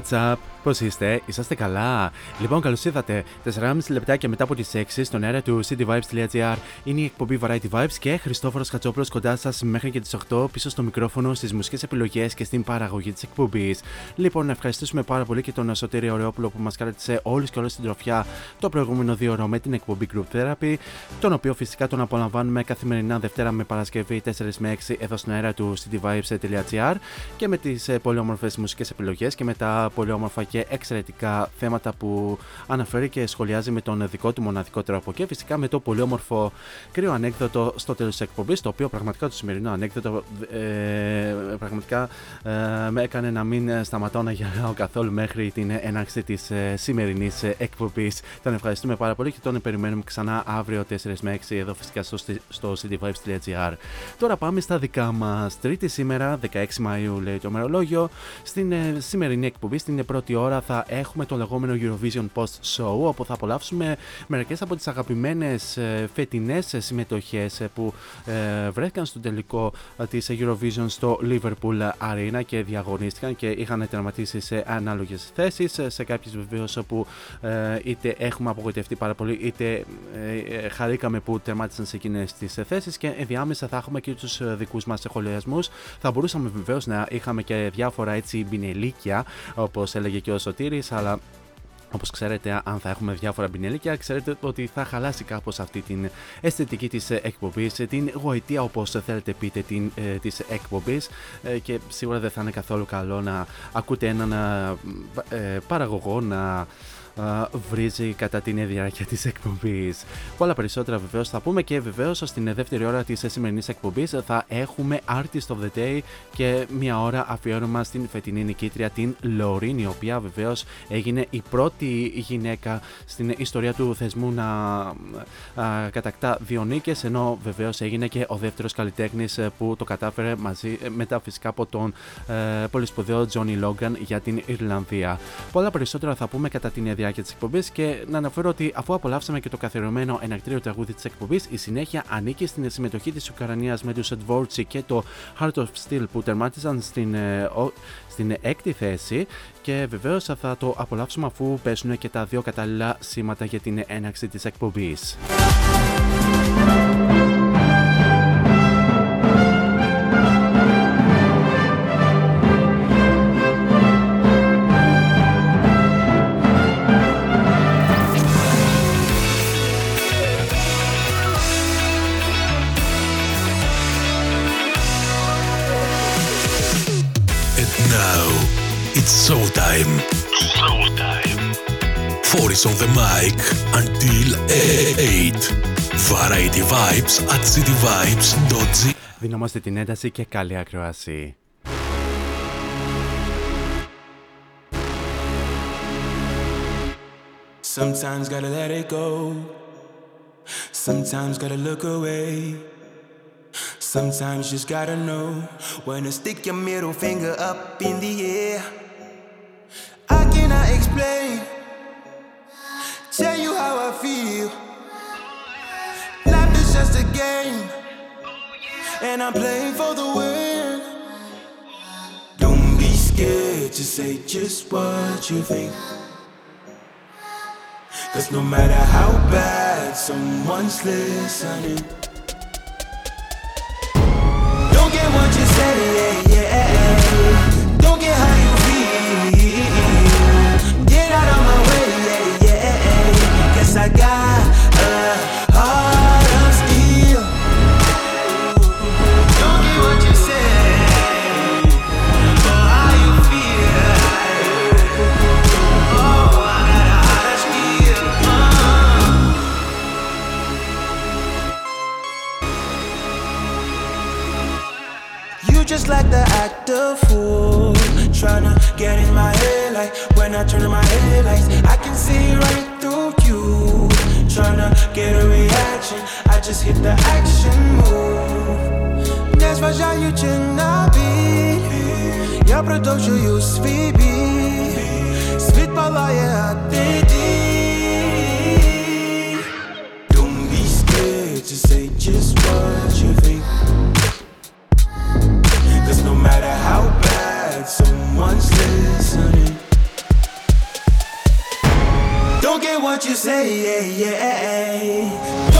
WhatsApp, What's up? Πώ είστε, είσαστε καλά; Λοιπόν, καλώς ήρθατε. 4,5 λεπτάκια μετά από τις 6 στον αέρα του cityvibes.gr είναι η εκπομπή Variety Vibes και Χριστόφορος Κατσόπουλος κοντά σας μέχρι και τις 8 πίσω στο μικρόφωνο, στις μουσικές επιλογές και στην παραγωγή της εκπομπής. Λοιπόν, να ευχαριστήσουμε πάρα πολύ και τον Σωτήρη Ωρεόπουλο που μας κράτησε όλους και όλες την τροφιά το προηγούμενο δύο ώρο με την εκπομπή Group Therapy, τον οποίο φυσικά τον απολαμβάνουμε καθημερινά Δευτέρα με Παρασκευή 4 με 6 εδώ στον αέρα του cityvibes.gr και με τις πολύ όμορφες μουσικές επιλογές και με τα πολύ όμορφα και εξαιρετικά θέματα που αναφέρει και σχολιάζει με τον δικό του μοναδικό τρόπο. Και φυσικά με το πολύ όμορφο κρύο ανέκδοτο στο τέλος της εκπομπής, το οποίο πραγματικά το σημερινό ανέκδοτο ε, πραγματικά ε, με έκανε να μην σταματάω να γελάω καθόλου μέχρι την έναρξη της ε, σημερινής εκπομπής. Τον ευχαριστούμε πάρα πολύ και τον περιμένουμε ξανά αύριο 4 με 6 εδώ φυσικά στο, στο cityvibes.gr. Τώρα πάμε στα δικά μας. Τρίτη σήμερα, 16 Μαου, λέει το μερολόγιο. Στην ε, σημερινή εκπομπή, στην πρώτη ώρα, θα έχουμε το λεγόμενο Eurovision Post Show, όπου θα απολαύσουμε μερικές από τις αγαπημένες ε, φετινές συμμετοχές που ε, βρέθηκαν στο τελικό της Eurovision στο Liverpool Arena και διαγωνίστηκαν και είχαν τερματίσει σε ανάλογες θέσεις. Σε κάποιες βεβαίως όπου ε, είτε έχουμε απογοητευτεί πάρα πολύ, είτε ε, χαρήκαμε που τερμάτισαν σε εκείνες τις θέσεις και ενδιάμεσα θα έχουμε και τους δικούς μας σχολιασμούς. Θα μπορούσαμε βεβαίως να είχαμε και διάφορα έτσι μπινελίκια, όπως έλεγε και ο Σωτήρης, αλλά Όπως ξέρετε, αν θα έχουμε διάφορα μπινελίκια, ξέρετε ότι θα χαλάσει κάπως αυτή την αισθητική της εκπομπής, την γοητεία όπως θέλετε πείτε την, ε, της εκπομπής. Ε, και σίγουρα δεν θα είναι καθόλου καλό να ακούτε έναν ε, παραγωγό να βρίζει κατά την διάρκεια τη εκπομπή. Πολλά περισσότερα βεβαίως θα πούμε και βεβαίως στην δεύτερη ώρα της σημερινής εκπομπής θα έχουμε Artist of the Day και μια ώρα αφιέρωμα στην φετινή νικήτρια την Λωρίν, η οποία βεβαίως έγινε η πρώτη γυναίκα στην ιστορία του θεσμού να κατακτά δύο νίκες, ενώ βεβαίως έγινε και ο δεύτερος καλλιτέχνης που το κατάφερε μαζί μετά φυσικά από τον ε, πολύ σπουδαίο Τζόνι Λόγκαν για την Ιρλανδία. Πολλά περισσότερα θα πούμε κατά την διάρκεια της εκπομπής και να αναφέρω ότι αφού απολαύσαμε και το καθιερωμένο ενακτήριο τραγούδι της εκπομπής, η συνέχεια ανήκει στην συμμετοχή της Ουκρανίας με τους Edvorci και το Heart of Steel που τερμάτισαν στην, ε, στην έκτη θέση και βεβαίως θα το απολαύσουμε αφού πέσουν και τα δύο κατάλληλα σήματα για την έναρξη της εκπομπής. It's showtime. Showtime. Four is on the mic until 8. Variety Vibes at cityvibes.gr Δυναμώστε την ένταση και καλή ακροασία. Sometimes gotta let it go. Sometimes gotta look away. Sometimes just gotta know when to stick your middle finger up in the air. I cannot explain, tell you how I feel. Life is just a game, and I'm playing for the win. Don't be scared to say just what you think. Cause no matter how bad someone's listening. Don't get what you say, yeah, yeah. like the actor fool Tryna get in my head like when I turn on my headlights I can see right through you Tryna get a reaction I just hit the action move Не зважаючи на біль Я продовжую свій бій Світ палає, а ти дій Don't be scared to say just what you don't get what you say, yeah, yeah.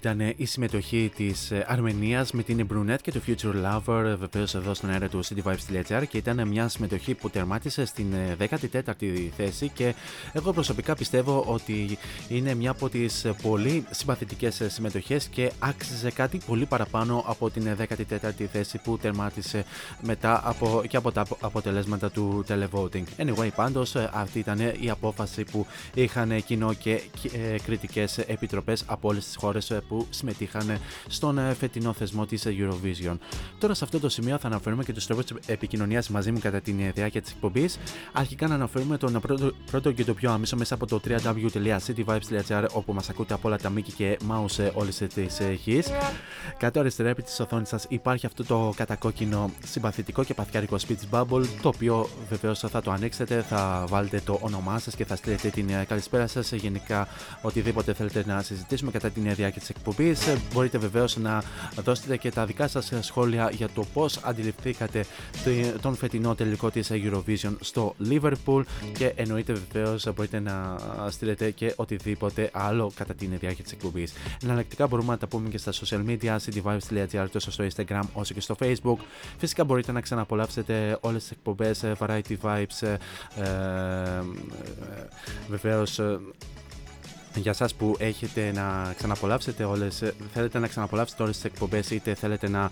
Ήταν η συμμετοχή της Αρμενίας με την Brunette και το Future Lover, βεβαίως εδώ στον αέρα του cityvibes.gr και ήταν μια συμμετοχή που τερμάτισε στην 14η θέση και εγώ προσωπικά πιστεύω ότι είναι μια από τις πολύ συμπαθητικές συμμετοχές και άξιζε κάτι πολύ παραπάνω από την 14η θέση που τερμάτισε μετά από, και από τα αποτελέσματα του televoting. Anyway, πάντως αυτή ήταν η απόφαση που είχαν κοινό και κριτικές επιτροπές από όλες τις χώρες που συμμετείχαν στον φετινό θεσμό της Eurovision. Τώρα σε αυτό το σημείο θα αναφέρουμε και τους τρόπους επικοινωνίας μαζί μου κατά την διάρκεια της εκπομπής. Αρχικά να αναφέρουμε τον πρώτο, πρώτο και το πιο άμεσο μέσα από το www.cityvibes.gr όπου μας ακούτε από όλα τα μήκη και mouse όλη τη γη. Κάτω αριστερά επί της οθόνης σας υπάρχει αυτό το κατακόκκινο συμπαθητικό και παθιάρικο speech bubble το οποίο βεβαίως θα το ανοίξετε, θα βάλετε το όνομά σας και θα στείλετε την καλησπέρα σας. Γενικά οτιδήποτε θέλετε να συζητήσουμε κατά την διάρκεια της εκπομπής. Μπορείτε βεβαίως να δώσετε και τα δικά σας σχόλια για το πώς αντιληφθήκατε τον φετινό τελικό της Eurovision στο Liverpool και εννοείται βεβαίως μπορείτε να στείλετε και οτιδήποτε άλλο κατά την διάρκεια της εκπομπής. Εναλλακτικά μπορούμε να τα πούμε και στα social media, cityvibes.gr τόσο στο Instagram όσο και στο Facebook. Φυσικά μπορείτε να ξαναπολαύσετε όλες τις εκπομπές Variety Vibes. Ε, ε, βεβαίως για εσά που έχετε να ξαναπολαύσετε όλες, θέλετε να ξαναπολαύσετε όλες τις εκπομπές είτε θέλετε να α,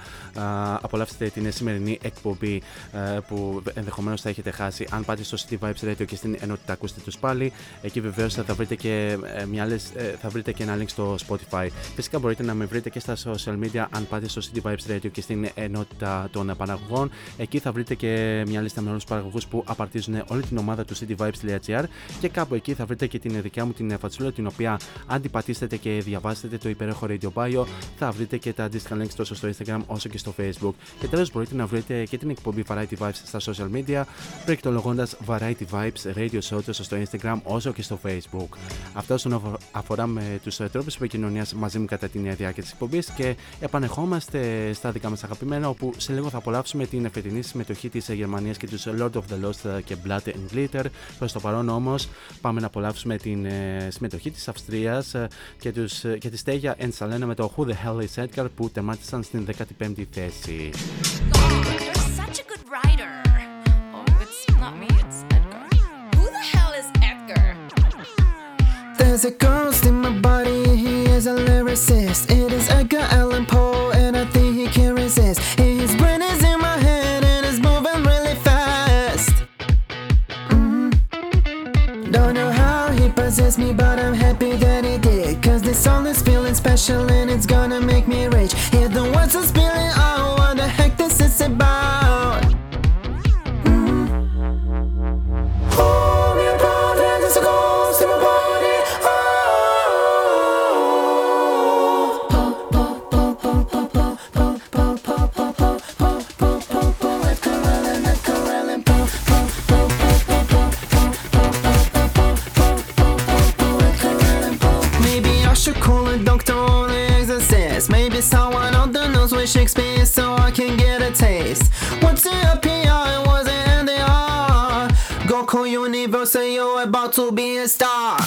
απολαύσετε την σημερινή εκπομπή α, που ενδεχομένως θα έχετε χάσει αν πάτε στο City Vibes Radio και στην ενότητα ακούστε τους πάλι. Εκεί βεβαίως θα βρείτε και, ε, μια άλλες, ε, θα βρείτε και ένα link στο Spotify. Φυσικά μπορείτε να με βρείτε και στα social media αν πάτε στο City Vibes Radio και στην ενότητα των παραγωγών εκεί θα βρείτε και μια λίστα με όλους τους παραγωγούς που απαρτίζουν όλη την ομάδα του cityvibes.gr και κάπου εκεί θα βρείτε και την δικιά μου την φατσούλα την οποία αν την πατήσετε και διαβάσετε το υπέροχο Radio Bio θα βρείτε και τα αντίστοιχα links τόσο στο Instagram όσο και στο Facebook. Και τέλος μπορείτε να βρείτε και την εκπομπή Variety Vibes στα social media προεκτολογώντας Variety Vibes Radio Show τόσο στο Instagram όσο και στο Facebook. Αυτό όσον αφορά με τους τρόπους επικοινωνίας μαζί μου κατά την διάρκεια της εκπομπής και επανεχόμαστε στα δικά μας αγαπημένα όπου σε λίγο θα απολαύσουμε την φετινή συμμετοχή της Γερμανίας και τους Lord of the Lost και Blood and Glitter. Προς το παρόν όμως πάμε να απολαύσουμε την συμμετοχή τη Αυστρίας και, τους, και τη Στέγια Ενσαλένα με το Who the Hell is Edgar που τεμάτισαν στην 15η θέση. There's a ghost in my body, he is a lyricist. It is Edgar Allan Poe, special, the Shakespeare so I can get a taste. What's the API? Was it NDR? Goku Universe, you're about to be a star.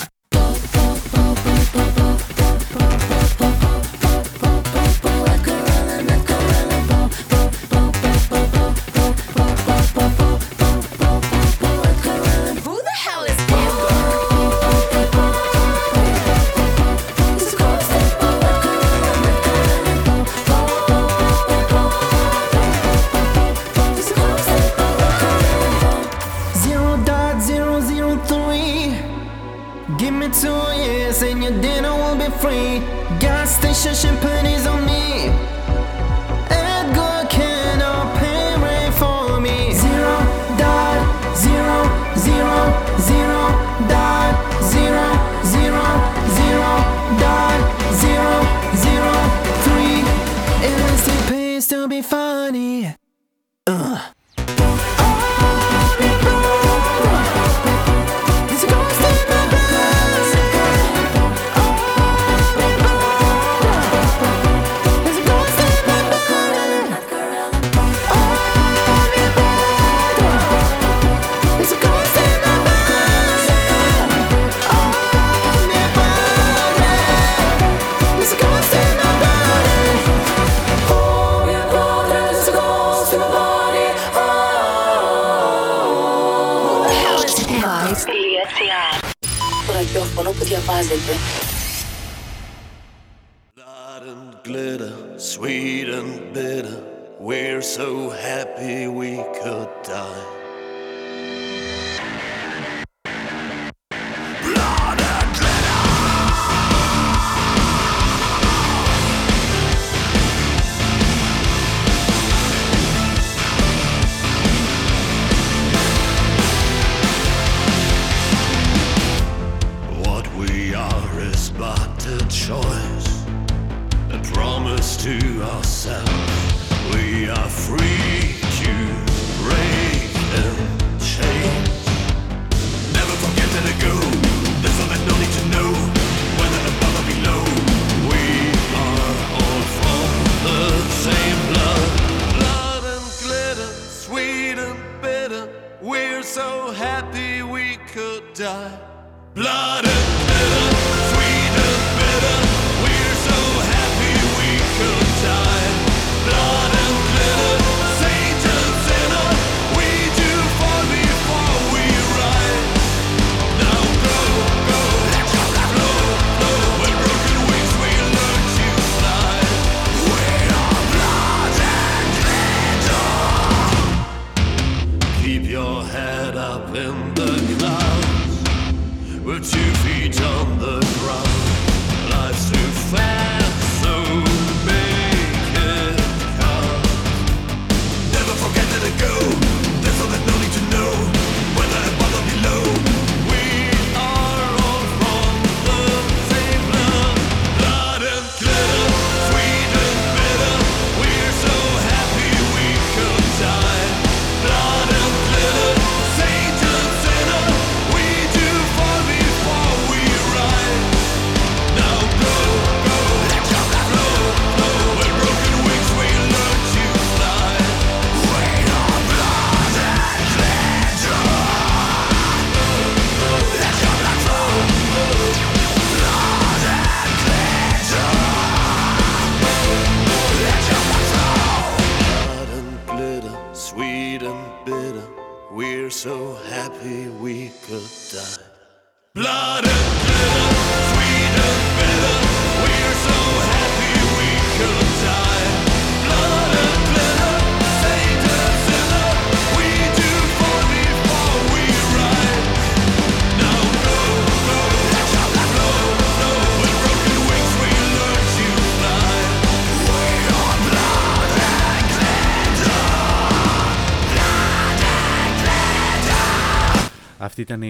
Ήταν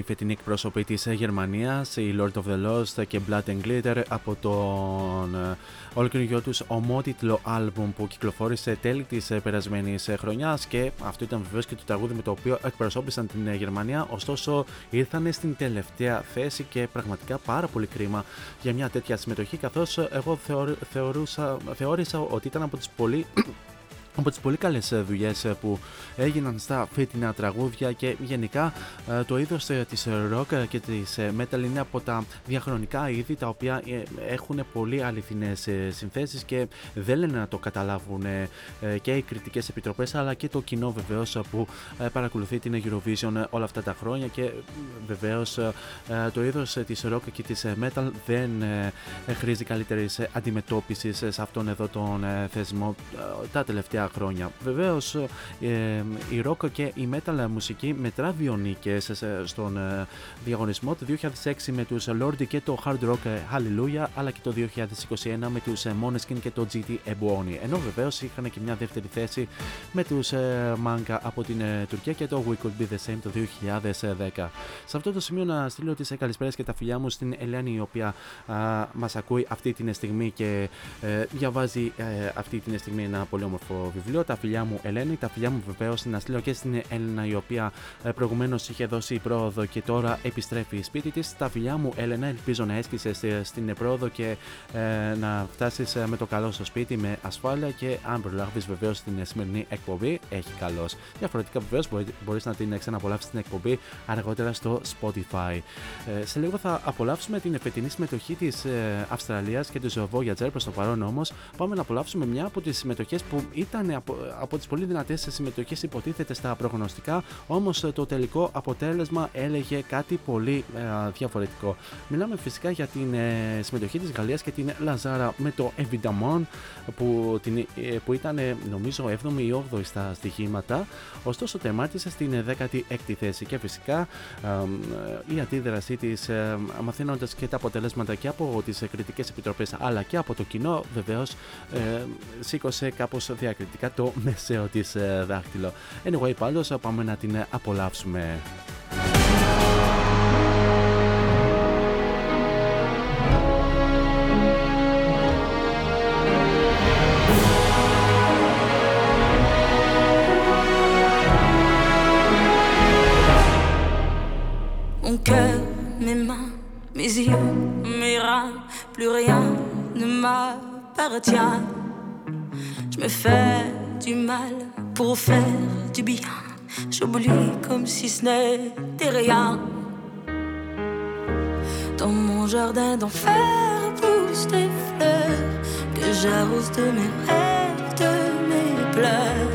η φετινή εκπρόσωπη της Γερμανίας, η Lord of the Lost και Blood and Glitter από τον ε, ολοκληρωτικό τους ομότιτλο άλμπουμ που κυκλοφόρησε τέλη της ε, περασμένης ε, χρονιάς και αυτό ήταν βεβαίως και το τραγούδι με το οποίο εκπροσώπησαν την Γερμανία, ωστόσο ήρθαν στην τελευταία θέση και πραγματικά πάρα πολύ κρίμα για μια τέτοια συμμετοχή καθώς εγώ θεωρούσα, θεώρησα ότι ήταν από τις πολύ από τις πολύ καλές ε, δουλειές ε, που έγιναν στα φίτινα τραγούδια και γενικά ε, το είδος της rock και της metal είναι από τα διαχρονικά είδη τα οποία έχουν πολύ αληθινές συνθέσεις και δεν λένε να το καταλάβουν και οι κριτικές επιτροπές αλλά και το κοινό βεβαίως που παρακολουθεί την Eurovision όλα αυτά τα χρόνια και βεβαίως το είδος της rock και της metal δεν χρήζει καλύτερης αντιμετώπισης σε αυτόν εδώ τον θεσμό τα τελευταία χρόνια. Βεβαίως, ε, η rock και η metal μουσική μετρά νίκε στον ε, διαγωνισμό το 2006 με τους Lordi και το Hard Rock Hallelujah, αλλά και το 2021 με τους Moneskin και το GT Ebony. Ενώ βεβαίως είχαν και μια δεύτερη θέση με τους Manga από την Τουρκία και το We Could Be The Same το 2010. Σε αυτό το σημείο να στείλω τις καλησπέρες και τα φιλιά μου στην Ελένη, η οποία μας ακούει αυτή την στιγμή και ε, διαβάζει ε, αυτή την στιγμή ένα πολύ όμορφο βιβλίο. Τα φιλιά μου Ελένη, τα φιλιά μου βεβαίως να στείλω και στην Έλενα, η οποία ε, προηγουμένως είχε δώσει πρόοδο και τώρα επιστρέφει σπίτι της. Τα φιλιά μου Έλενα, ελπίζω να έσκησες στην πρόοδο και ε, να φτάσεις ε, με το καλό στο σπίτι με ασφάλεια και αν προλάβεις βεβαίως την σημερινή εκπομπή, έχει καλώ. Διαφορετικά βεβαίως μπορεί να την ξαναπολαύσεις την εκπομπή αργότερα στο Spotify. Ε, σε λίγο θα απολαύσουμε την φετινή συμμετοχή της ε, Αυστραλίας και του Voyager. Προς το παρόν όμως, πάμε να απολαύσουμε μια από τις συμμετοχές που ήταν από, από τις πολύ δυνατές συμμετοχές, υποτίθεται στα προγνωστικά. Όμως ε, το τελικό αποτέλεσμα έλεγε κάτι πολύ ε, διαφορετικό. Μιλάμε φυσικά για την ε, συμμετοχή της Γαλλίας και την Λαζάρα με το Evidamon που, την, ε, που ήταν νομίζω 7η ή 8η στα στοιχήματα. Ωστόσο, τερμάτισε στην 16η θέση και φυσικά η αντίδρασή της, μαθαίνοντας και τα αποτελέσματα και από τις κριτικές επιτροπές αλλά και από το κοινό, βεβαίως σήκωσε κάπως διακριτικά σχετικά το μεσαίο ε, δάχτυλο. Anyway, πάντως ε, πάμε να την απολαύσουμε. Je me fais du mal pour faire du bien. J'oublie comme si ce n'était rien. Dans mon jardin d'enfer poussent des fleurs que j'arrose de mes rêves, de mes pleurs.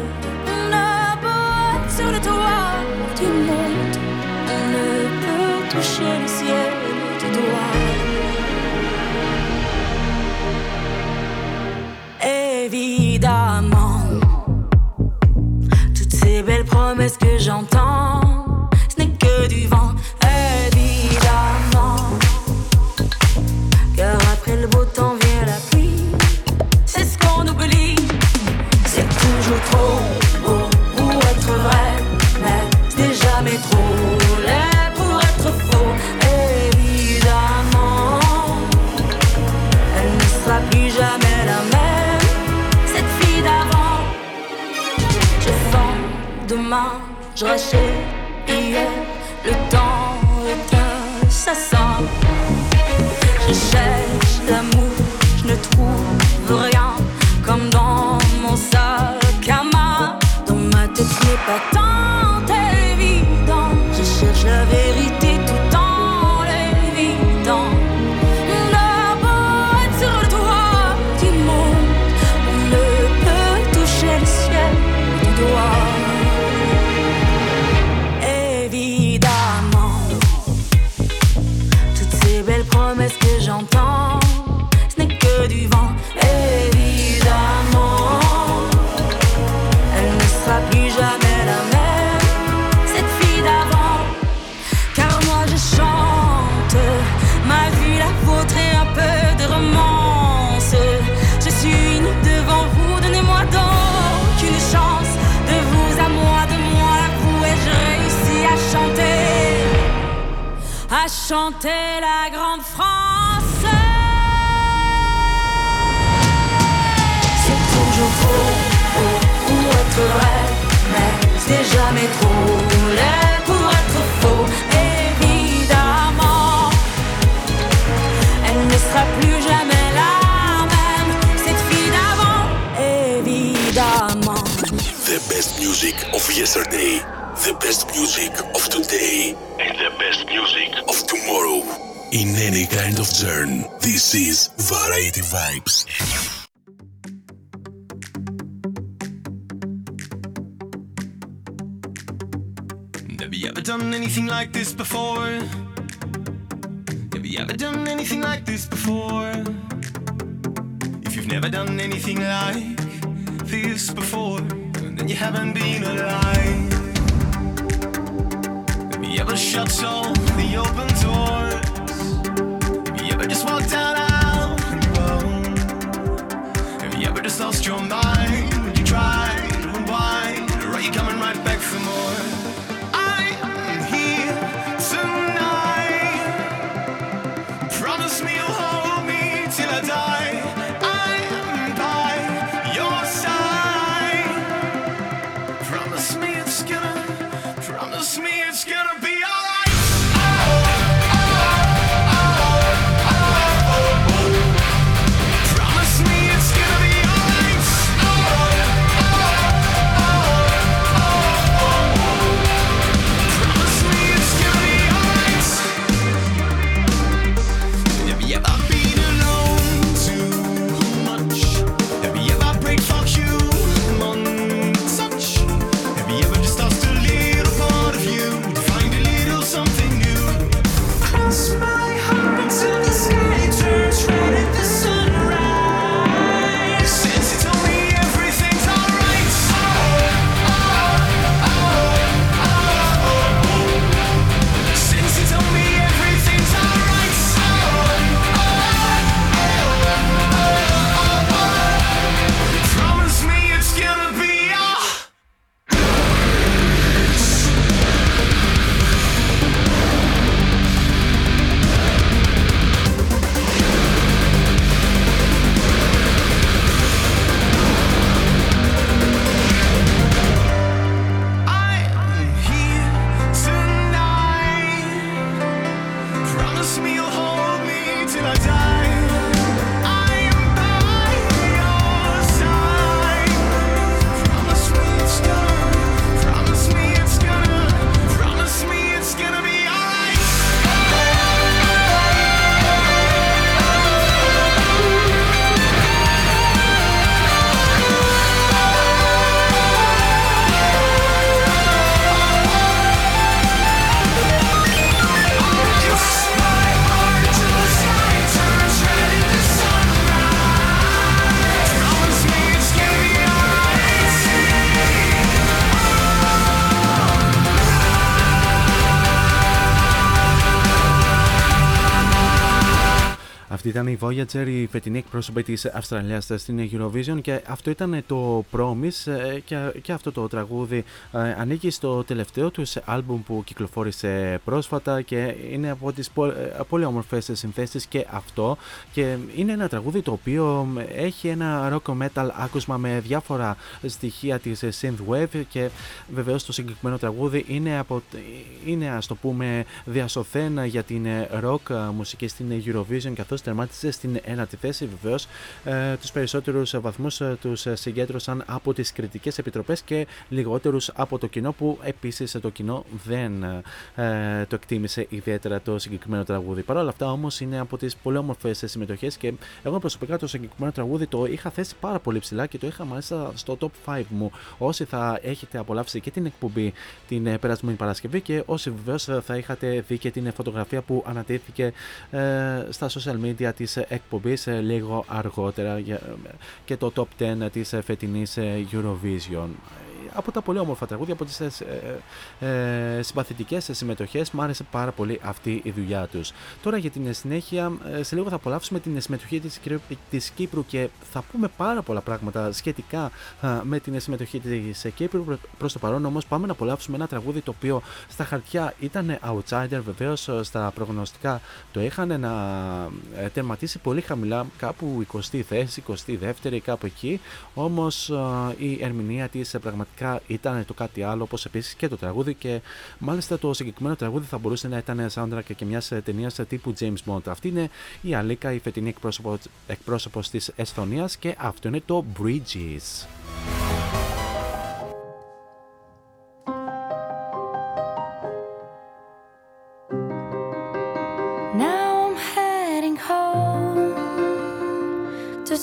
Voyager, η φετινή εκπρόσωπη της Αυστραλίας στην Eurovision και αυτό ήταν το Promise ε, και, και αυτό το τραγούδι ε, ανήκει στο τελευταίο τους άλμπουμ που κυκλοφόρησε πρόσφατα και είναι από τις πο- ε, πολύ όμορφες συνθέσεις και αυτό. Και είναι ένα τραγούδι το οποίο έχει ένα rock metal άκουσμα με διάφορα στοιχεία της synthwave και βεβαίως το συγκεκριμένο τραγούδι είναι, από, είναι ας το πούμε διασωθένα για την rock μουσική στην Eurovision καθώς τερμάτισε στην ένατη θέση βεβαίως ε, τους περισσότερους βαθμούς ε, τους συγκέντρωσαν από τις κριτικές επιτροπές και λιγότερους από το κοινό που επίσης το κοινό δεν ε, το εκτίμησε ιδιαίτερα το συγκεκριμένο τραγούδι. Παρ' όλα αυτά όμως είναι από τις πολύ όμορφες συμμετοχές και εγώ προσωπικά το συγκεκριμένο τραγούδι το είχα θέσει πάρα πολύ ψηλά και το είχα μάλιστα στο top 5 μου. Όσοι θα έχετε απολαύσει και την εκπομπή την ε, περασμένη Παρασκευή και όσοι βεβαίως θα είχατε δει και την φωτογραφία που ανατέθηκε ε, στα social media της εκπομπής ε, λίγο αργότερα για- και το top 10 της ε, φετινής ε, Eurovision. Από τα πολύ όμορφα τραγούδια, από τις ε, ε, ε, συμπαθητικές συμμετοχές, μου άρεσε πάρα πολύ αυτή η δουλειά τους. Τώρα για την συνέχεια, ε, σε λίγο θα απολαύσουμε την συμμετοχή της, Κυρ- της Κύπρου και θα πούμε πάρα πολλά πράγματα σχετικά α, με την συμμετοχή της Κύπρου. Προ- Προς το παρόν όμως πάμε να απολαύσουμε ένα τραγούδι το οποίο στα χαρτιά ήταν outsider βεβαίως ε, στα προγνωστικά το είχαν να ε, τερματίσει πολύ χαμηλά κάπου 20η θέση, 22η κάπου εκεί όμως ε, η ερμηνεία της ε, πραγματικά ήταν το κάτι άλλο όπως επίσης και το τραγούδι και μάλιστα το συγκεκριμένο τραγούδι θα μπορούσε να ήταν soundtrack και μιας ε, ταινίας τύπου James Bond. Αυτή είναι η Αλίκα, η φετινή εκπρόσωπος, εκπρόσωπος της Εσθονίας και αυτό είναι το Bridges. Now I'm heading home to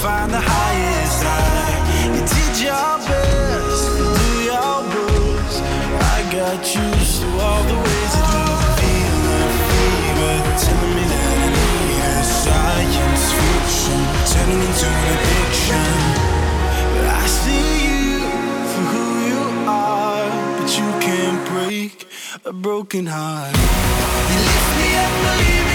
find the highest high. You did your best, do your worst. I got you through all the ways that you feel the fever, telling me that I need a science fiction, turning into an addiction. But I see you for who you are, but you can't break a broken heart. You lift me up, believe.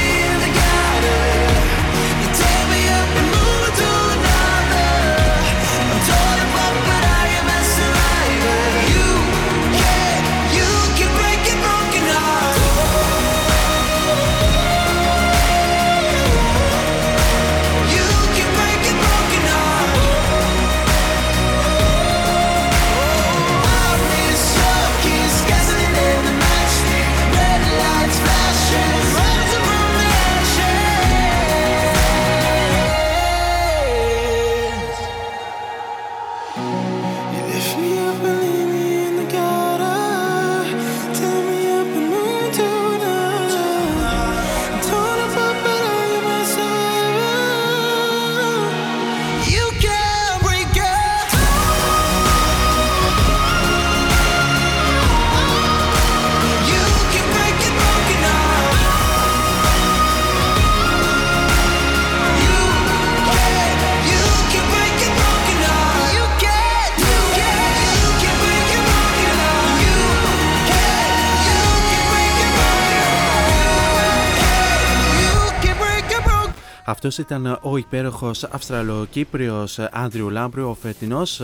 Αυτός ήταν ο υπέροχος Αυστραλοκύπριος Άντριου Λάμπριο, ο φετινός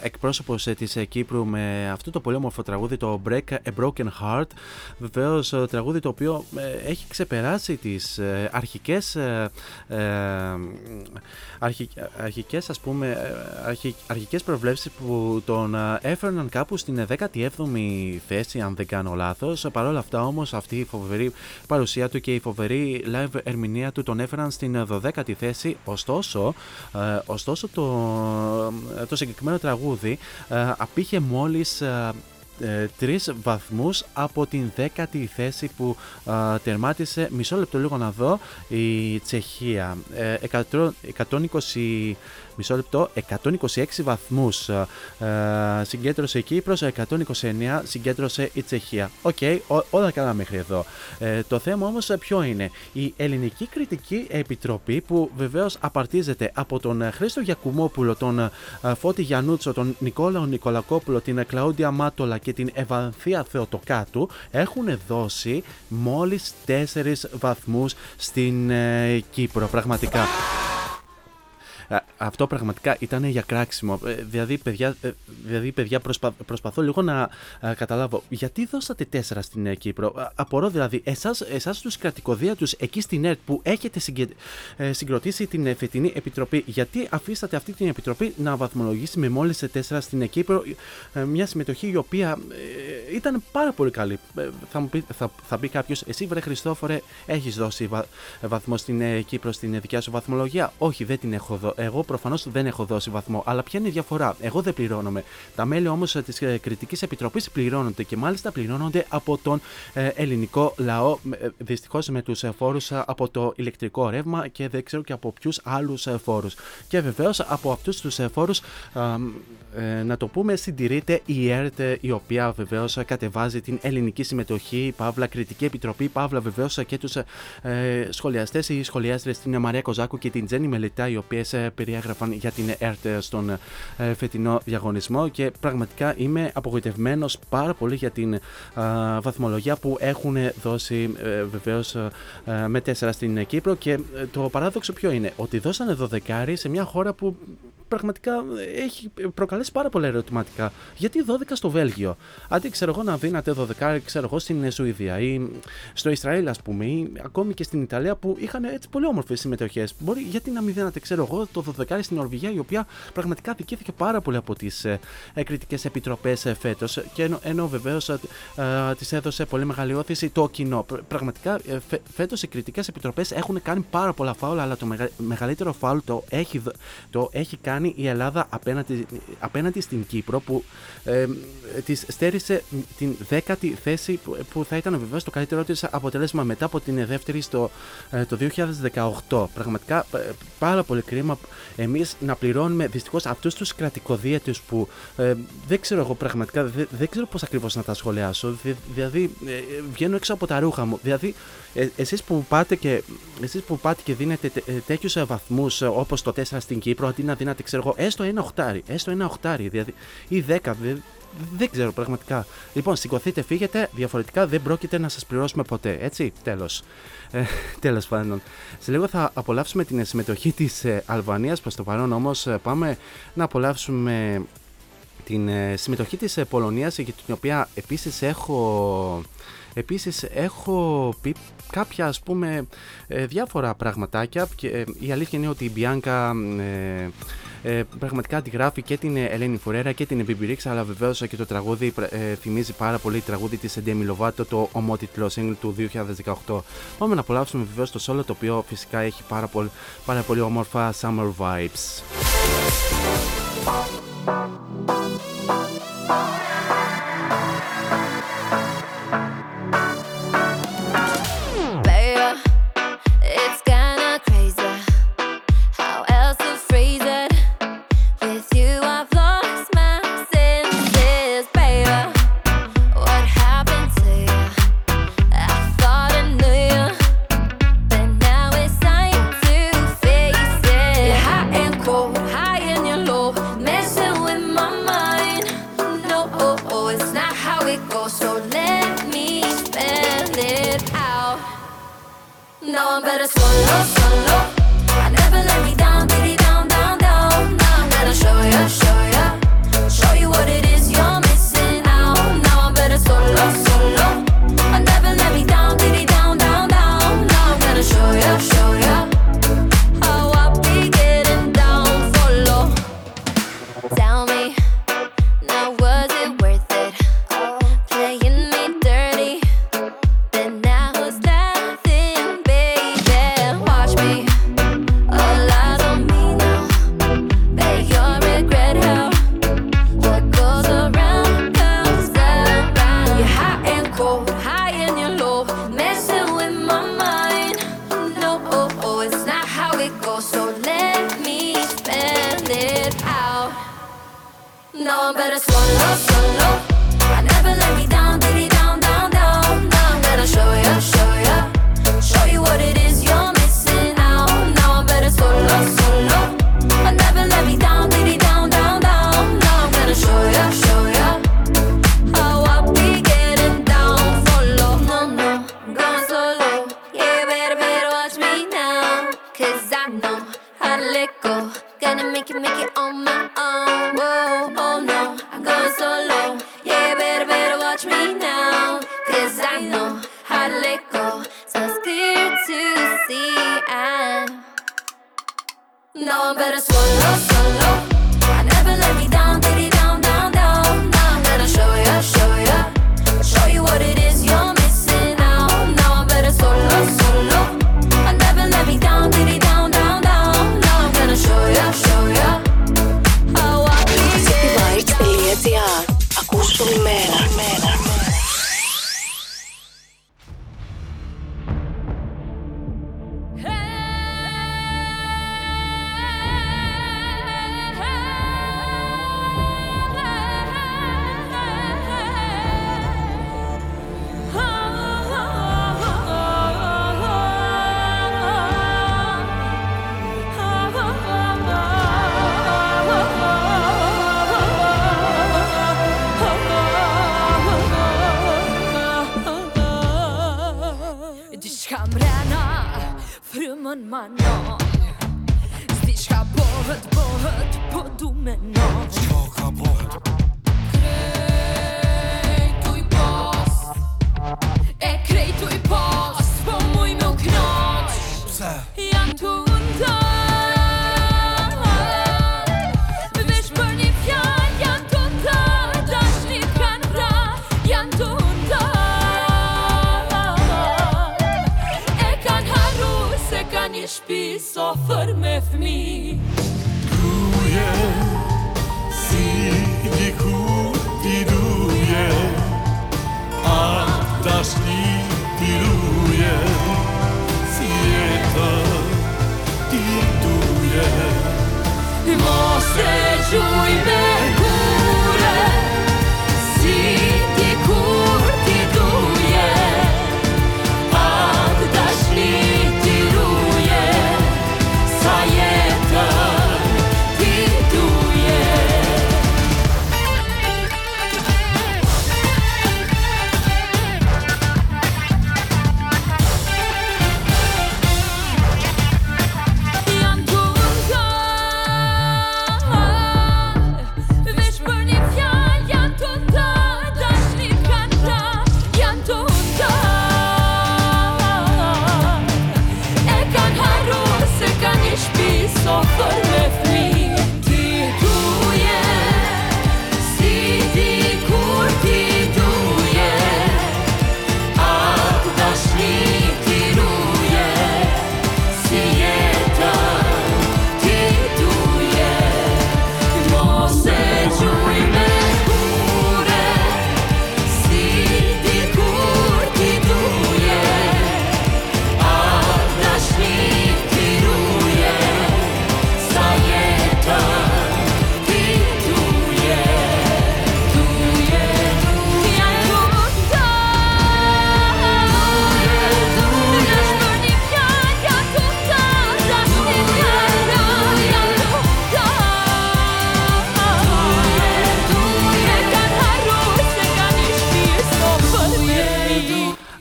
εκπρόσωπος της Κύπρου με αυτό το πολύ όμορφο τραγούδι, το Break a Broken Heart. Βεβαίως, τραγούδι το οποίο ε, έχει ξεπεράσει τις ε, αρχικές ε, αρχικές ας πούμε αρχικές προβλέψεις που τον έφερναν κάπου στην 17η θέση αν δεν κάνω λάθος παρόλα αυτά όμως αυτή η φοβερή παρουσία του και η φοβερή live ερμηνεία του τον έφεραν στην 12η θέση. Ωστόσο, ε, ωστόσο το, το συγκεκριμένο τραγούδι ε, απείχε μόλις ε, ε, τρεις βαθμούς από την δέκατη θέση που τερμάτισε. Μισό λεπτό λίγο να δω. Η Τσεχία 120 μισό λεπτό, 126 βαθμούς ε, ε, συγκέντρωσε η Κύπρος, 129 συγκέντρωσε η Τσεχία. OK, okay, όλα καλά μέχρι εδώ. Ε, το θέμα όμως ποιο είναι; Η Ελληνική Κριτική Επιτροπή που βεβαίως απαρτίζεται από τον Χρήστο Γιακουμόπουλο, τον Φώτη Γιανούτσο, τον Νικόλαο Νικολακόπουλο, την Κλαούντια Μάτολα και την Ευανθία Θεοτοκάτου έχουν δώσει μόλις 4 βαθμούς στην Κύπρο. Πραγματικά αυτό πραγματικά ήταν για κράξιμο. Ε, δηλαδή, παιδιά, ε, δηλαδή, παιδιά προσπα, προσπαθώ λίγο να καταλάβω γιατί δώσατε τέσσερα στην Κύπρο; Απορώ δηλαδή, εσάς, εσάς τους κρατικοδίατους εκεί στην ΕΡΤ που έχετε συγκε, ε, συγκροτήσει την φετινή επιτροπή, γιατί αφήσατε αυτή την επιτροπή να βαθμολογήσει με μόλις τέσσερα στην Κύπρο μια συμμετοχή η οποία ήταν πάρα πολύ καλή. Θα, μου πει, θα, θα πει κάποιος, εσύ βρε Χριστόφορε, έχεις δώσει βαθμό στην Κύπρο στην δικιά σου βαθμολογία; Όχι, δεν την έχω δώσει εγώ προφανώς δεν έχω δώσει βαθμό. Αλλά ποια είναι η διαφορά; Εγώ δεν πληρώνομαι. Τα μέλη όμως της ε, Κριτικής Επιτροπής πληρώνονται και μάλιστα πληρώνονται από τον ε, ελληνικό λαό. Ε, Δυστυχώς με τους φόρους από το ηλεκτρικό ρεύμα και δεν ξέρω και από ποιους άλλους φόρους. Και βεβαίως από αυτούς τους φόρους, να το πούμε, συντηρείται η ΕΡΤ, η οποία βεβαίως κατεβάζει την ελληνική συμμετοχή, Παύλα Κριτική Επιτροπή, Παύλα βεβαίως και τους σχολιαστές ή σχολιάστρε, την Μαρία Κοζάκου και την Τζέννη Μελιτά, οι οποίες περιέγραφαν για την ΕΡΤ στον ε, φετινό διαγωνισμό και πραγματικά είμαι απογοητευμένος πάρα πολύ για την βαθμολογία που έχουν δώσει ε, βεβαίως ε, με 4 στην Κύπρο και το παράδοξο ποιο είναι; Ότι δώσανε 12 σε μια χώρα που πραγματικά έχει προκαλέσει πάρα πολλά ερωτηματικά. Γιατί 12 στο Βέλγιο, αντί ξέρω εγώ να δίνατε 12 ξέρω εγώ στην Σουηδία ή στο Ισραήλ, ας πούμε, ή ακόμη και στην Ιταλία που είχαν έτσι πολύ όμορφες συμμετοχές. Μπορεί γιατί να μην δίνατε, ξέρω εγώ, το 12 στην Νορβηγία, η οποία πραγματικά δικήθηκε πάρα πολύ από τις ε, κριτικές επιτροπές ε, φέτος. Και ενώ, ενώ βεβαίως ε, ε τη έδωσε πολύ μεγάλη όθηση το κοινό. Πραγματικά ε, φέτος οι κριτικές επιτροπές έχουν κάνει πάρα πολλά φάουλ, αλλά το μεγαλύτερο φάουλ το έχει, το έχει κάνει η Ελλάδα απέναντι, απέναντι στην Κύπρο που ε, της στέρισε την δέκατη θέση που, θα ήταν βεβαίως το καλύτερό της αποτέλεσμα μετά από την δεύτερη στο ε, το 2018. Πραγματικά ε, πάρα πολύ κρίμα εμείς να πληρώνουμε δυστυχώς αυτούς τους κρατικοδίαιτους που ε, δεν ξέρω εγώ πραγματικά, δεν, δεν ξέρω πώς ακριβώς να τα σχολιάσω, δηλαδή ε, βγαίνω έξω από τα ρούχα μου, δηλαδή ε, εσείς που πάτε και, εσείς που πάτε και δίνετε τε, τέτοιους βαθμούς όπως το 4 στην Κύπρο αντί να δίνατε ξέρω εγώ, έστω ένα οχτάρι, έστω ένα οχτάρι, δηλαδή, ή δέκα, δεν ξέρω πραγματικά. Λοιπόν, σηκωθείτε, φύγετε, διαφορετικά δεν πρόκειται να σας πληρώσουμε ποτέ, έτσι, τέλος. Ε, τέλος πάντων. Σε λίγο θα απολαύσουμε την συμμετοχή της ε, Αλβανίας, προς το παρόν όμως ε, πάμε να απολαύσουμε την ε, συμμετοχή της ε, Πολωνίας για την οποία επίσης έχω Επίσης έχω πει κάποια ας πούμε ε, διάφορα πραγματάκια και ε, η αλήθεια είναι ότι η Μπιάνκα ε, ε, πραγματικά αντιγράφει και την Ελένη Φορέρα και την Bibi αλλά βεβαίως και το τραγούδι ε, θυμίζει πάρα πολύ τραγούδι της Demi Lovato, το ομότιτλο single του 2018. Πάμε να απολαύσουμε βεβαίως το solo το οποίο φυσικά έχει πάρα πολύ, πάρα πολύ όμορφα summer vibes. on, better swallow, swallow.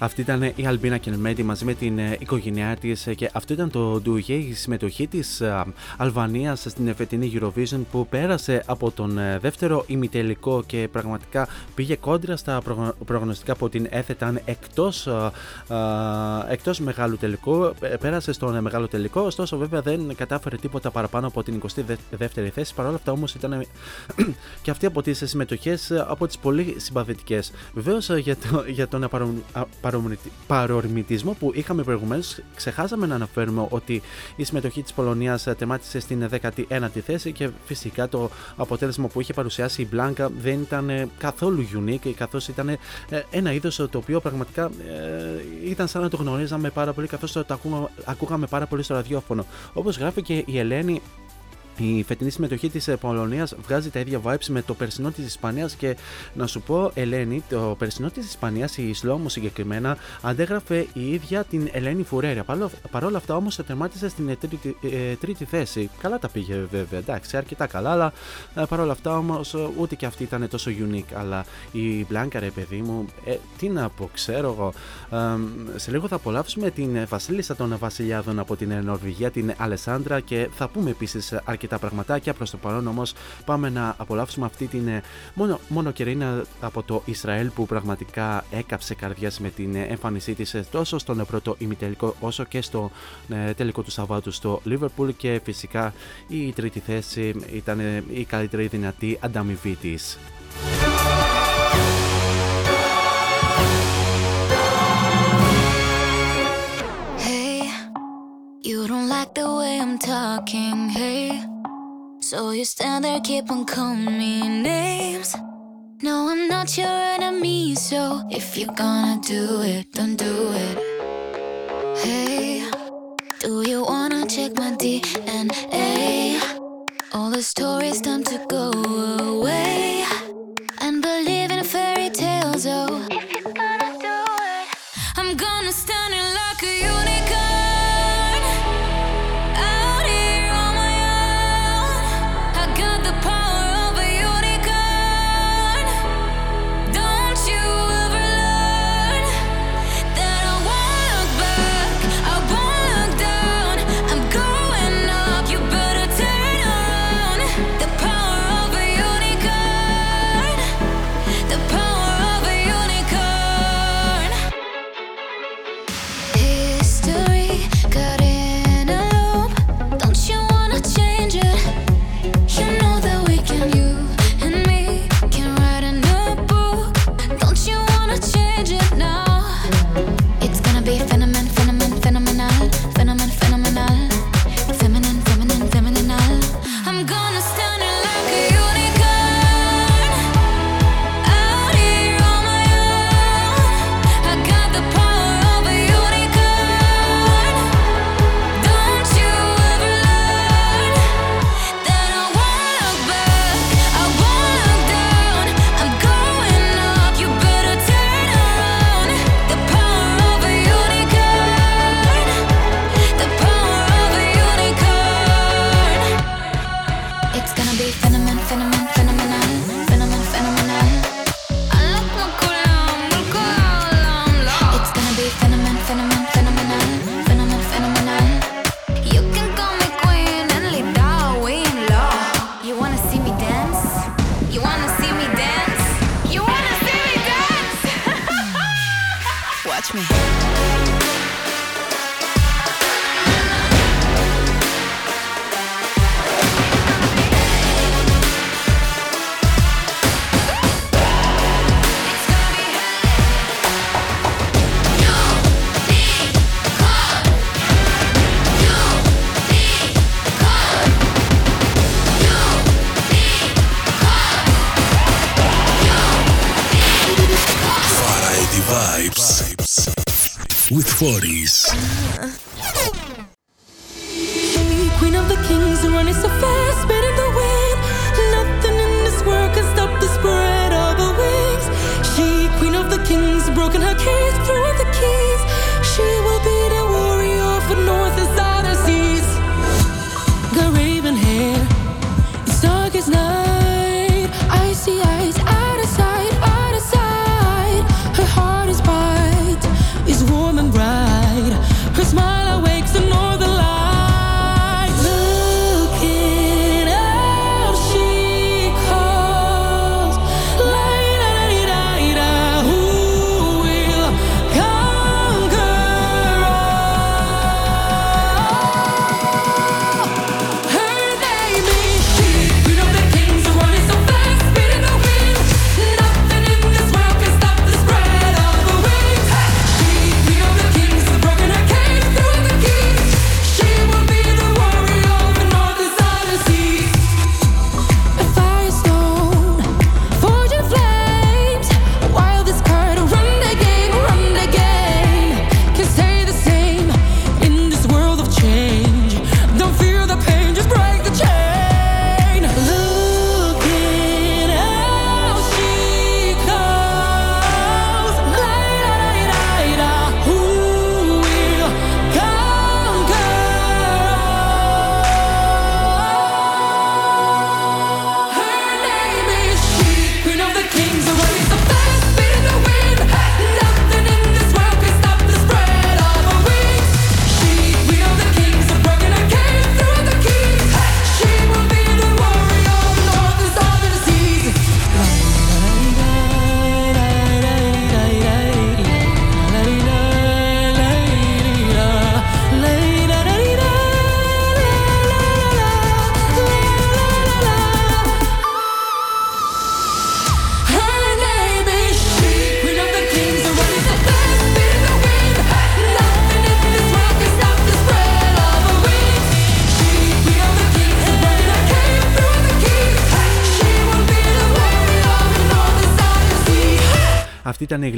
Αυτή ήταν η Αλμπίνα Κελμέντι μαζί με την ε, οικογένειά της ε, και αυτό ήταν το ντουγέ, η συμμετοχή της ε, Αλβανίας στην εφετινή Eurovision που πέρασε από τον δεύτερο ημιτελικό και πραγματικά πήγε κόντρα στα προγνωστικά που την έθεταν εκτός εκτός μεγάλου τελικού. Πέρασε στον μεγάλο τελικό, ωστόσο βέβαια δεν κατάφερε τίποτα παραπάνω από την 22η θέση. Παρ' όλα αυτά όμως ήταν και αυτή από τις συμμετοχές από τις πολύ συμπαθητικές. Βεβαίως για, το, για τον παρορμητισμό που είχαμε προηγουμένως, ξεχάσαμε να αναφέρουμε ότι η συμμετοχή της Πολωνίας τεμάτισε στην 19η θέση και φυσικά το αποτέλεσμα που είχε παρουσιάσει η Μπλάνκα δεν ήταν καθόλου unique, καθώς ήταν ε, ένα είδος το οποίο πραγματικά ε, ήταν σαν να το γνωρίζαμε πάρα πολύ, καθώς το ακούγαμε πάρα πολύ στο ραδιόφωνο. Όπως γράφει και η Ελένη η φετινή συμμετοχή της Πολωνίας βγάζει τα ίδια vibes με το περσινό της Ισπανίας και να σου πω, Ελένη, το περσινό της Ισπανίας, η Σλόμο συγκεκριμένα, αντέγραφε η ίδια την Ελένη Φουρέρια. Παρ' όλα αυτά όμως τερμάτισε στην τρίτη, ε, τρίτη θέση. Καλά τα πήγε βέβαια, εντάξει, αρκετά καλά, αλλά ε, παρ' όλα αυτά όμως ούτε και αυτή ήταν τόσο unique. Αλλά η Μπλάνκα, ρε παιδί μου, ε, τι να πω, ξέρω εγώ. σε λίγο θα απολαύσουμε την Βασίλισσα των Βασιλιάδων από την Νορβηγία, την Αλεσάνδρα και θα πούμε επίσης αρκετά τα πραγματάκια. Προς το παρόν όμως πάμε να απολαύσουμε αυτή την ε, μόνο, μόνο κερίνα από το Ισραήλ που πραγματικά έκαψε καρδιάς με την εμφάνισή της ε, τόσο στον πρώτο ημιτελικό όσο και στο ε, τελικό του Σαββάτου στο Liverpool και φυσικά η τρίτη θέση ήταν η καλύτερη δυνατή ανταμοιβή της. You don't like the way I'm talking, hey. So you stand there, keep on calling me names. No, I'm not your enemy, so if you're gonna do it, don't do it. Hey, do you wanna check my DNA? All the stories time to go away and believe in fairy tales, oh.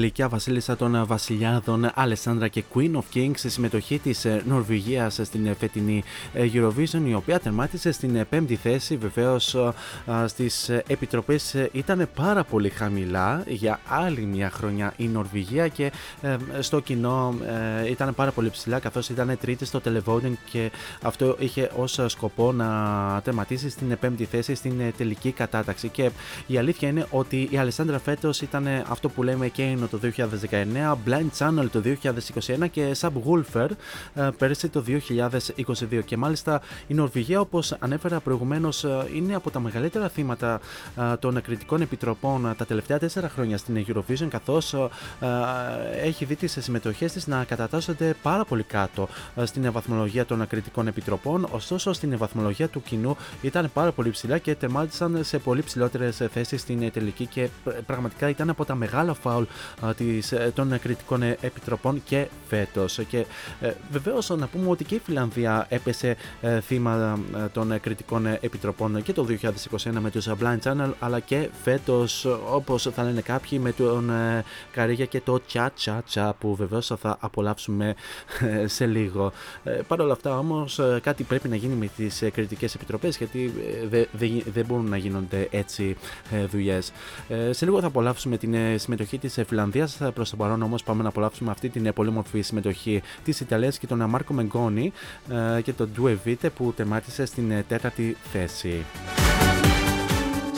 Γλυκιά βασίλισσα των βασιλιάδων Αλεσάνδρα και Queen of Kings σε συμμετοχή της Νορβηγίας στην φετινή Eurovision, η οποία τερμάτισε στην πέμπτη θέση. Βεβαίως στις επιτροπές ήταν πάρα πολύ χαμηλά για άλλη μια χρονιά η Νορβηγία και στο κοινό ήταν πάρα πολύ ψηλά καθώς ήταν τρίτη στο televoting και αυτό είχε ως σκοπό να τερματίσει στην πέμπτη θέση στην τελική κατάταξη. Και η αλήθεια είναι ότι η Αλεσάνδρα φέτος ήταν αυτό που λέμε Kano το 2019, Blind Channel το 2021 και Subwoofer ε, πέρσι το 2022. Και μάλιστα η Νορβηγία, όπως ανέφερα προηγουμένως, ε, είναι από τα μεγαλύτερα θύματα ε, των κριτικών επιτροπών τα τελευταία τέσσερα χρόνια στην Eurovision, καθώς έχει δει τις συμμετοχές της να κατατάσσονται πάρα πολύ κάτω στην βαθμολογία των κριτικών επιτροπών. Ωστόσο, στην βαθμολογία του κοινού ήταν πάρα πολύ ψηλά και τερμάτισαν σε πολύ ψηλότερες θέσεις στην τελική και πραγματικά ήταν από τα μεγάλα φάουλ ε, των κριτικών επιτροπών και φέτος. Και ε, βεβαίως να πούμε ότι και η Φιλανδία έπεσε ε, θύμα των κριτικών επιτροπών και το 2021 με του Blind Channel, αλλά και φέτος, όπως θα λένε κάποιοι, με τον Καρίγια και το Τσα Τσα Τσα που βεβαίως θα απολαύσουμε σε λίγο. Παρ' όλα αυτά όμως κάτι πρέπει να γίνει με τις κριτικές επιτροπές γιατί δεν μπορούν να γίνονται έτσι δουλειές. Σε λίγο θα απολαύσουμε την συμμετοχή της Φιλανδίας. Προ το παρόν όμω πάμε να απολαύσουμε αυτή την πολύ μορφή συμμετοχή τη Ιταλία και τον Μάρκο Μεγκόνη και τον Due Vite που τερμάτισε στην τέταρτη θέση.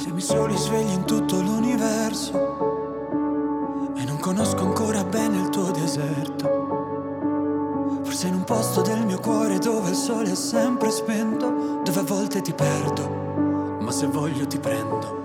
Siamo soli svegli in tutto l'universo e non conosco ancora bene il tuo deserto. Forse in un posto del mio cuore dove il sole è sempre spento, dove a volte ti perdo, ma se voglio ti prendo.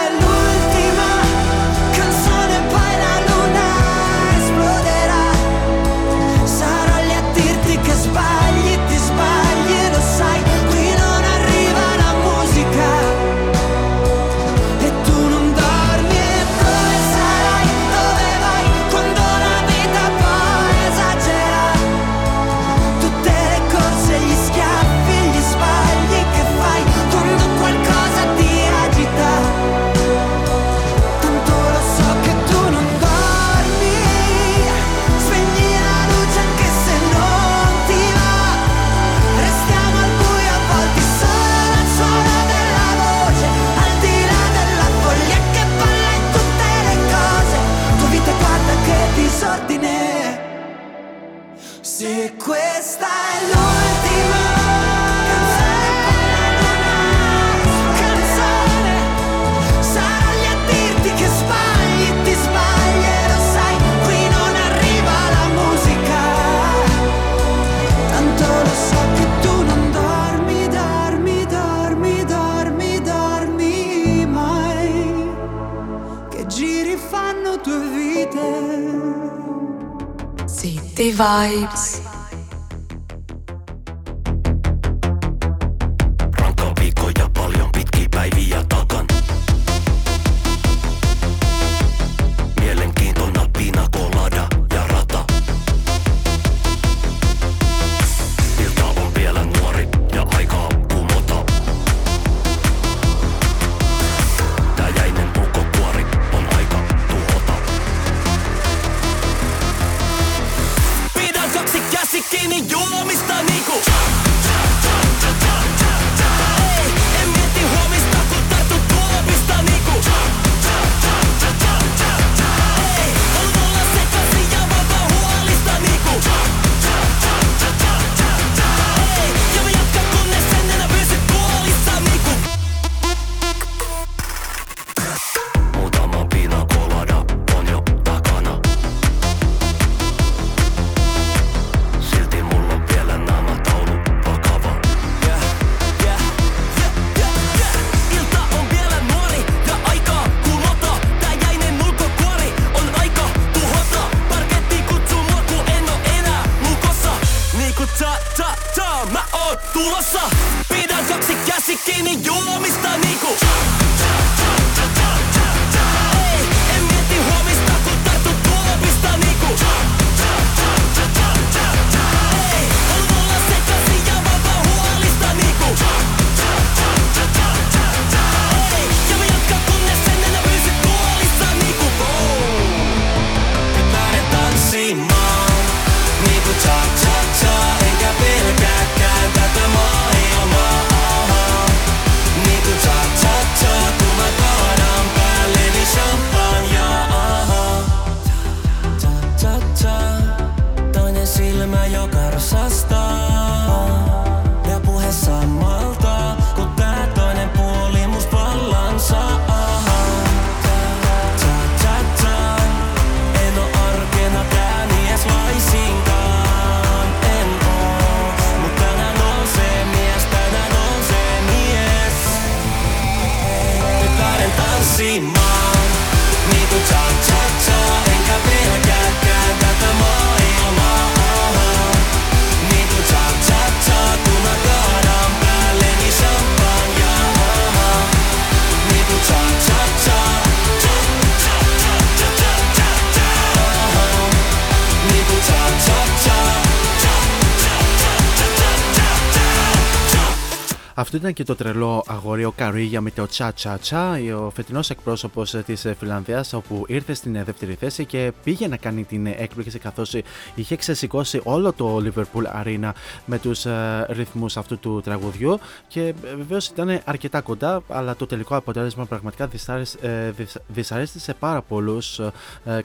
è Vibes. Αυτό ήταν και το τρελό αγόρι ο Καρίγια με το Τσα Τσα Τσα, ο φετινός εκπρόσωπος της Φιλανδίας, όπου ήρθε στην δεύτερη θέση και πήγε να κάνει την έκπληξη καθώς είχε ξεσηκώσει όλο το Liverpool Arena με τους ε, ρυθμούς αυτού του τραγουδιού. Και ε, βεβαίως ήταν αρκετά κοντά, αλλά το τελικό αποτέλεσμα πραγματικά ε, δυσαρέστησε πάρα πολλούς,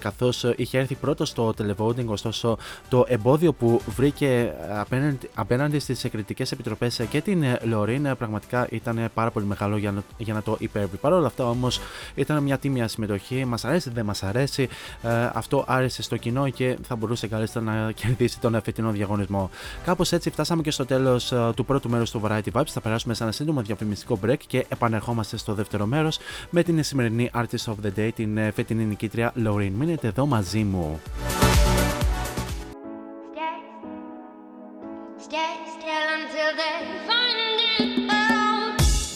καθώς είχε έρθει πρώτος στο televoting. Ωστόσο, το εμπόδιο που βρήκε απέναντι, απέναντι στις κριτικέ επιτροπές και την Λωρίν πραγματικά ήταν πάρα πολύ μεγάλο για να, για να το υπέρβει. Παρ' όλα αυτά όμως ήταν μια τίμια συμμετοχή. Μας αρέσει, δεν μας αρέσει. Ε, αυτό άρεσε στο κοινό και θα μπορούσε καλύτερα να κερδίσει τον φετινό διαγωνισμό. Κάπως έτσι φτάσαμε και στο τέλος ε, του πρώτου μέρους του Variety Vibes. Θα περάσουμε σε ένα σύντομο διαφημιστικό break και επανερχόμαστε στο δεύτερο μέρος με την σημερινή Artist of the Day, την ε, φετινή νικήτρια Lorraine. Μείνετε εδώ μαζί μου.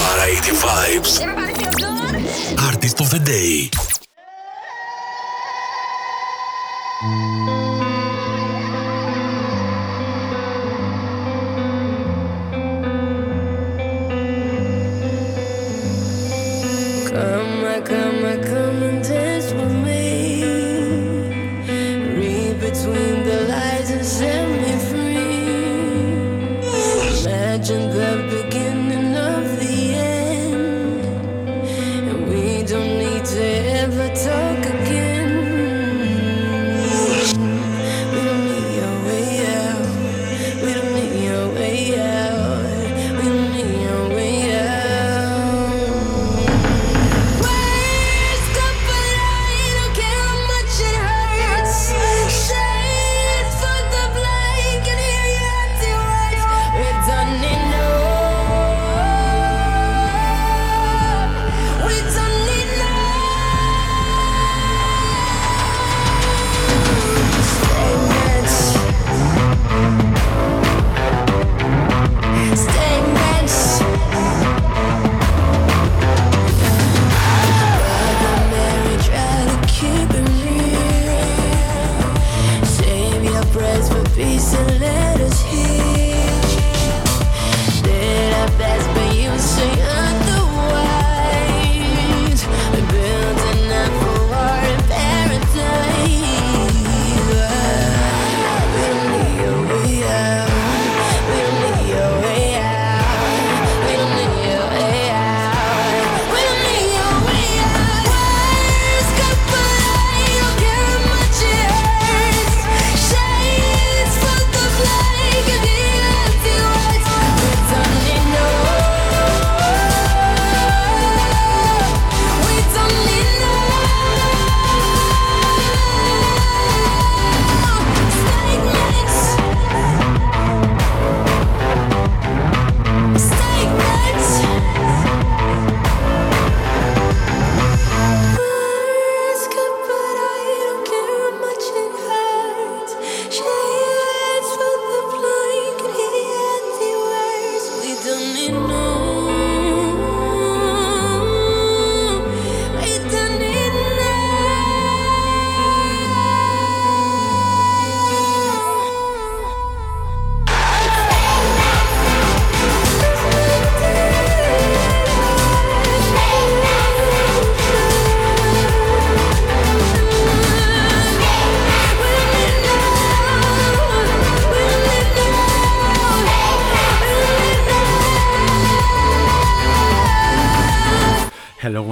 Variety Vibes. Artist of the Day.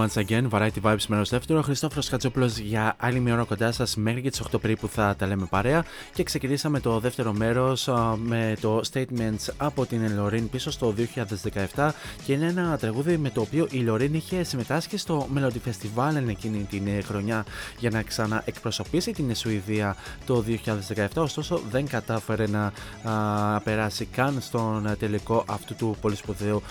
Once again. Variety Vibes μέρος δεύτερο. Χριστόφρο Χατζόπουλος για άλλη μια ώρα κοντά σας μέχρι και τις 8 περίπου θα τα λέμε παρέα. Και ξεκινήσαμε το δεύτερο μέρος με το Statements από την Λωρίν πίσω στο 2017. Και είναι ένα τραγούδι με το οποίο η Λωρίν είχε συμμετάσχει στο Melody Festival εκείνη την χρονιά για να ξαναεκπροσωπήσει την Σουηδία το 2017. Ωστόσο δεν κατάφερε να α, περάσει καν στον τελικό αυτού του πολύ σπουδαίου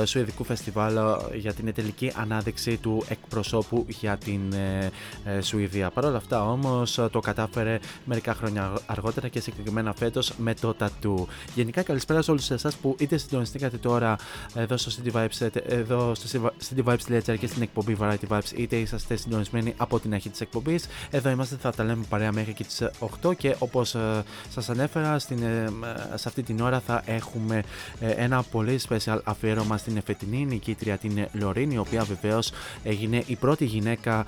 ε, Σουηδικού φεστιβάλ για την τελική ανάδειξη του εκπροσώπου για την ε, ε, Σουηδία. Παρ' όλα αυτά όμως το κατάφερε μερικά χρόνια αργότερα και συγκεκριμένα φέτος με το τατού. Γενικά καλησπέρα σε όλους εσάς που είτε συντονιστήκατε τώρα εδώ στο City Vibes, εδώ στο cityvibes.gr και στην εκπομπή Variety Vibes, είτε είσαστε συντονισμένοι από την αρχή της εκπομπής. Εδώ είμαστε, θα τα λέμε παρέα μέχρι και τις 8 και όπως σας ανέφερα, στην, σε αυτή την ώρα θα έχουμε ένα πολύ special αφιέρωμα στην εφετινή νικήτρια την Λωρίνη, η οποία βεβαίως έγινε η πρώτη γυναίκα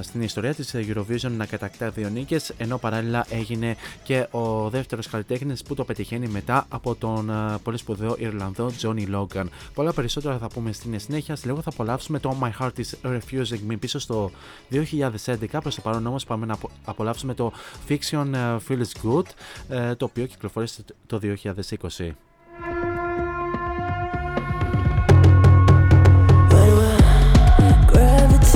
στην ιστορία της Eurovision να κατακτά δύο νίκες, ενώ παράλληλα έγινε και ο δεύτερος καλλιτέχνης που το πετυχαίνει μετά από τον πολύ σπουδαίο Ιρλανδό Johnny Logan. Πολλά περισσότερα θα πούμε στην συνέχεια. Σε λίγο θα απολαύσουμε το My Heart is Refusing Me πίσω στο 2011. Προς το παρόν όμως πάμε να απολαύσουμε το Fiction Feels Good, ε, το οποίο κυκλοφόρησε το 2020.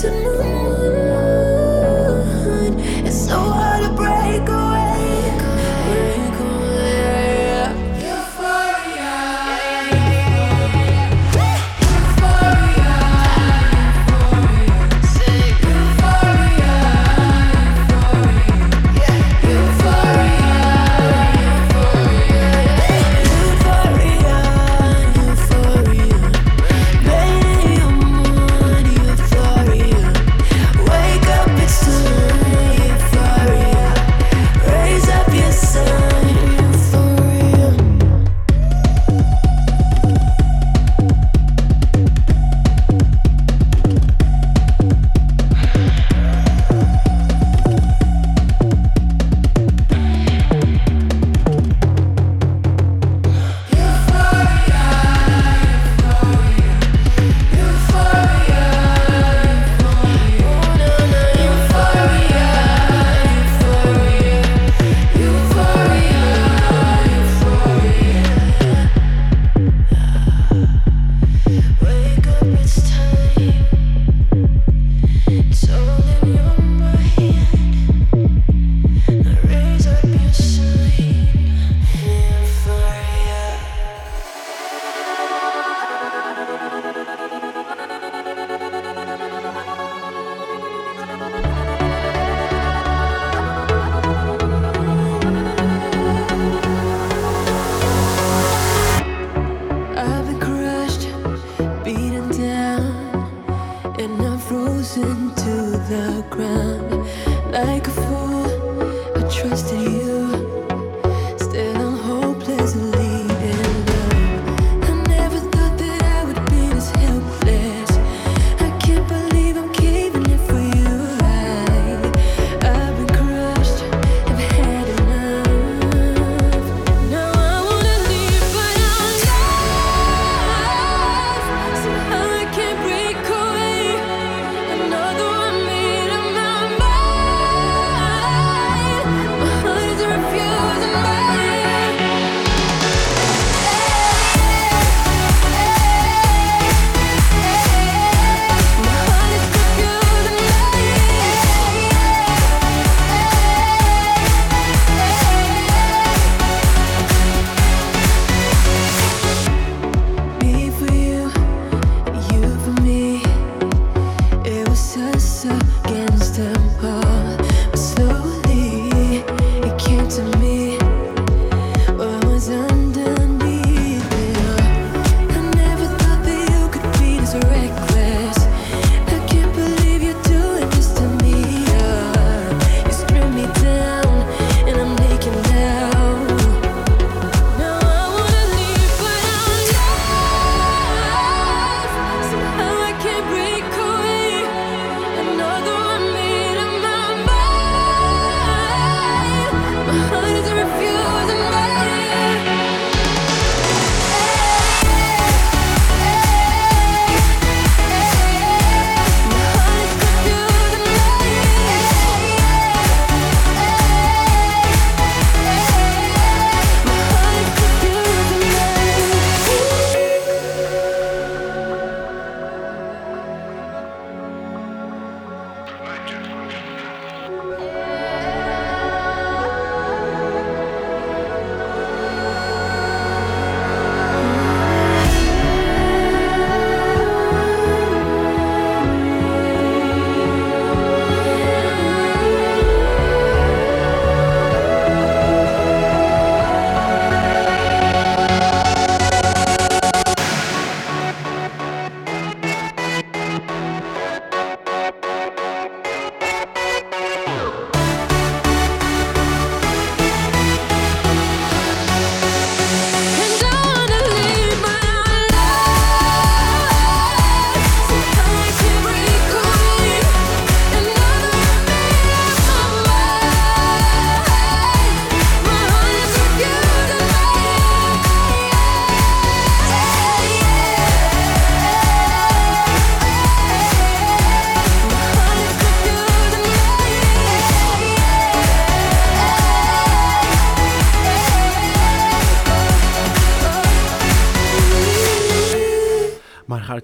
some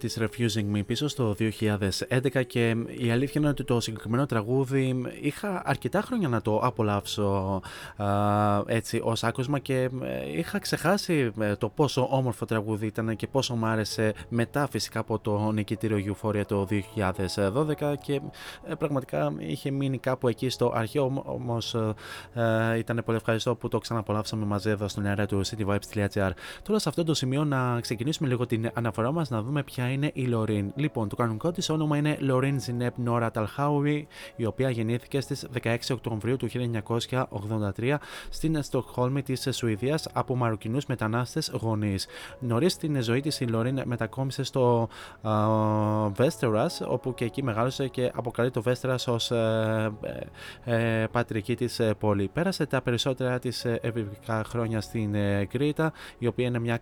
της Refusing Me πίσω στο 2011 και η αλήθεια είναι ότι το συγκεκριμένο τραγούδι είχα αρκετά χρόνια να το απολαύσω α, έτσι ως άκουσμα και ε, είχα ξεχάσει ε, το πόσο όμορφο τραγούδι ήταν και πόσο μου άρεσε μετά φυσικά από το νικητήριο Euphoria το 2012 και ε, πραγματικά είχε μείνει κάπου εκεί στο αρχαίο όμως ήταν πολύ ευχαριστώ που το ξαναπολαύσαμε μαζί εδώ στον αέρα του cityvibes.gr Τώρα σε αυτό το σημείο να ξεκινήσουμε λίγο την αναφορά μας να δούμε ποια είναι η Λωρίν. Λοιπόν, το κανονικό της όνομα είναι Λωρίν Ζινέπ Νόρα Ταλχάουι, η οποία γεννήθηκε στις 16 Οκτωβρίου του 1983 στην Στοκχόλμη της Σουηδίας από μαροκινούς μετανάστες γονείς. Νωρίς στην ζωή της η Λωρίν μετακόμισε στο Βέστερας, όπου και εκεί μεγάλωσε και αποκαλεί το Βέστερας ως ε, ε, ε, πατρική της ε, πόλη. Πέρασε τα περισσότερα της ευηβικά χρόνια στην Κρήτα, η οποία είναι μια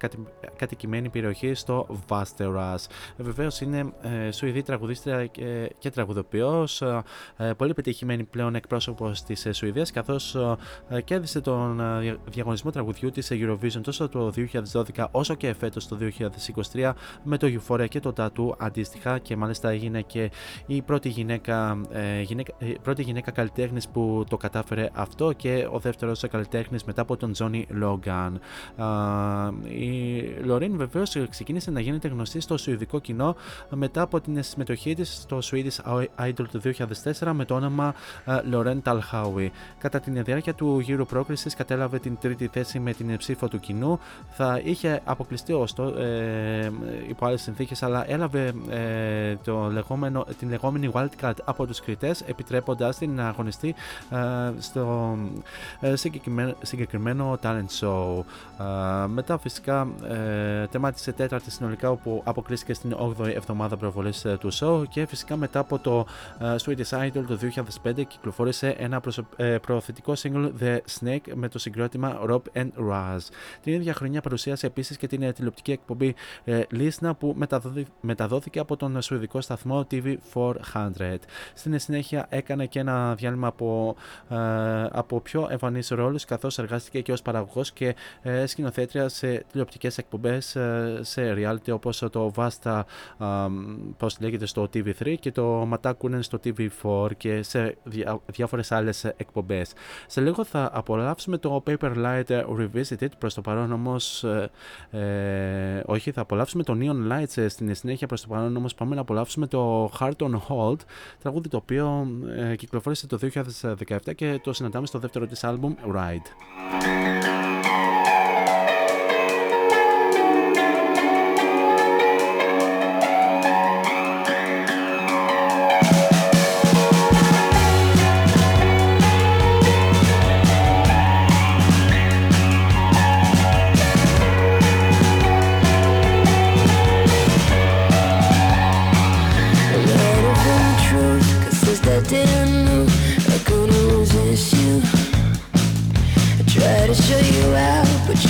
κατοικημένη περιοχή στο Βάστερα. Βεβαίως είναι ε, Σουηδή τραγουδίστρια και, και τραγουδοποιός, ε, πολύ πετυχημένη πλέον εκπρόσωπος της ε, Σουηδίας, καθώς ε, κέρδισε τον ε, διαγωνισμό τραγουδιού της Eurovision τόσο το 2012 όσο και φέτος το 2023 με το Euphoria και το Tattoo αντίστοιχα και μάλιστα έγινε και η πρώτη γυναίκα, γυναίκα, πρώτη γυναίκα καλλιτέχνης που το κατάφερε αυτό και ο δεύτερος καλλιτέχνης μετά από τον Τζόνι Λόγκαν. Η Λωρίν βεβαίως ξεκίνησε να γίνεται γνωστή στο σουηδικό κοινό μετά από την συμμετοχή της στο Swedish Idol του 2004 με το όνομα Loren Talhawi. Κατά την διάρκεια του γύρου πρόκρισης κατέλαβε την τρίτη θέση με την ψήφο του κοινού. Θα είχε αποκλειστεί ωστόσο ε, υπό άλλες συνθήκες αλλά έλαβε ε, το λεγόμενο, την λεγόμενη wildcard από τους κριτές επιτρέποντας την να αγωνιστεί ε, στο ε, συγκεκριμένο, συγκεκριμένο talent show. Ε, μετά φυσικά ε, τεμάτισε τέταρτη συνολικά όπου αποκλείστηκε και στην 8η εβδομάδα προβολής ε, του show και φυσικά μετά από το uh, Swedish Idol το 2005 κυκλοφόρησε ένα ε, προωθητικό single The Snake με το συγκρότημα Rob and Raz. Την ίδια χρονιά παρουσίασε επίσης και την τηλεοπτική εκπομπή Listen που μεταδόθηκε από τον σουηδικό σταθμό TV400. Στην συνέχεια έκανε και ένα διάλειμμα από, από πιο εμφανείς ρόλους καθώς εργάστηκε και ως παραγωγός και σκηνοθέτρια σε τηλεοπτικές εκπομπές σε reality όπως το Vast Μάστα, πώς λέγεται, στο TV3 και το Ματάκουνεν στο TV4 και σε διά, διάφορες άλλες εκπομπές. Σε λίγο θα απολαύσουμε το Paper Light Revisited, προς το παρόν όμως, ε, ε, όχι, θα απολαύσουμε το Neon Lights ε, στην συνέχεια, προς το παρόν όμως πάμε να απολαύσουμε το Heart on Hold, τραγούδι το οποίο ε, κυκλοφόρησε το 2017 και το συναντάμε στο δεύτερο της άλμπουμ Ride.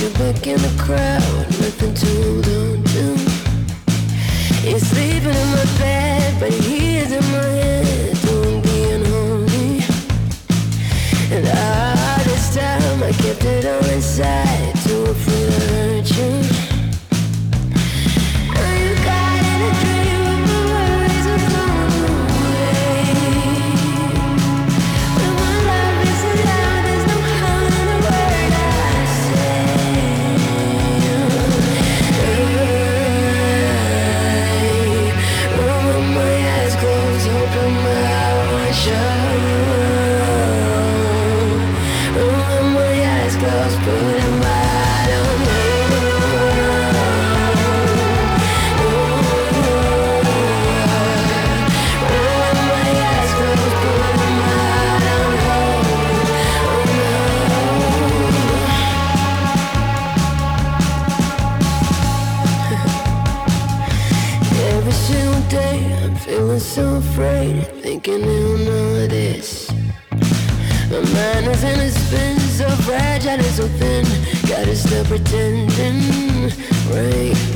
In the crowd, nothing to don't do. He's sleeping in my bed, but he is in my head, doing being holy. And all this time I kept it on inside, too afraid to hurt you. got it so thin, Gotta stop pretending, right?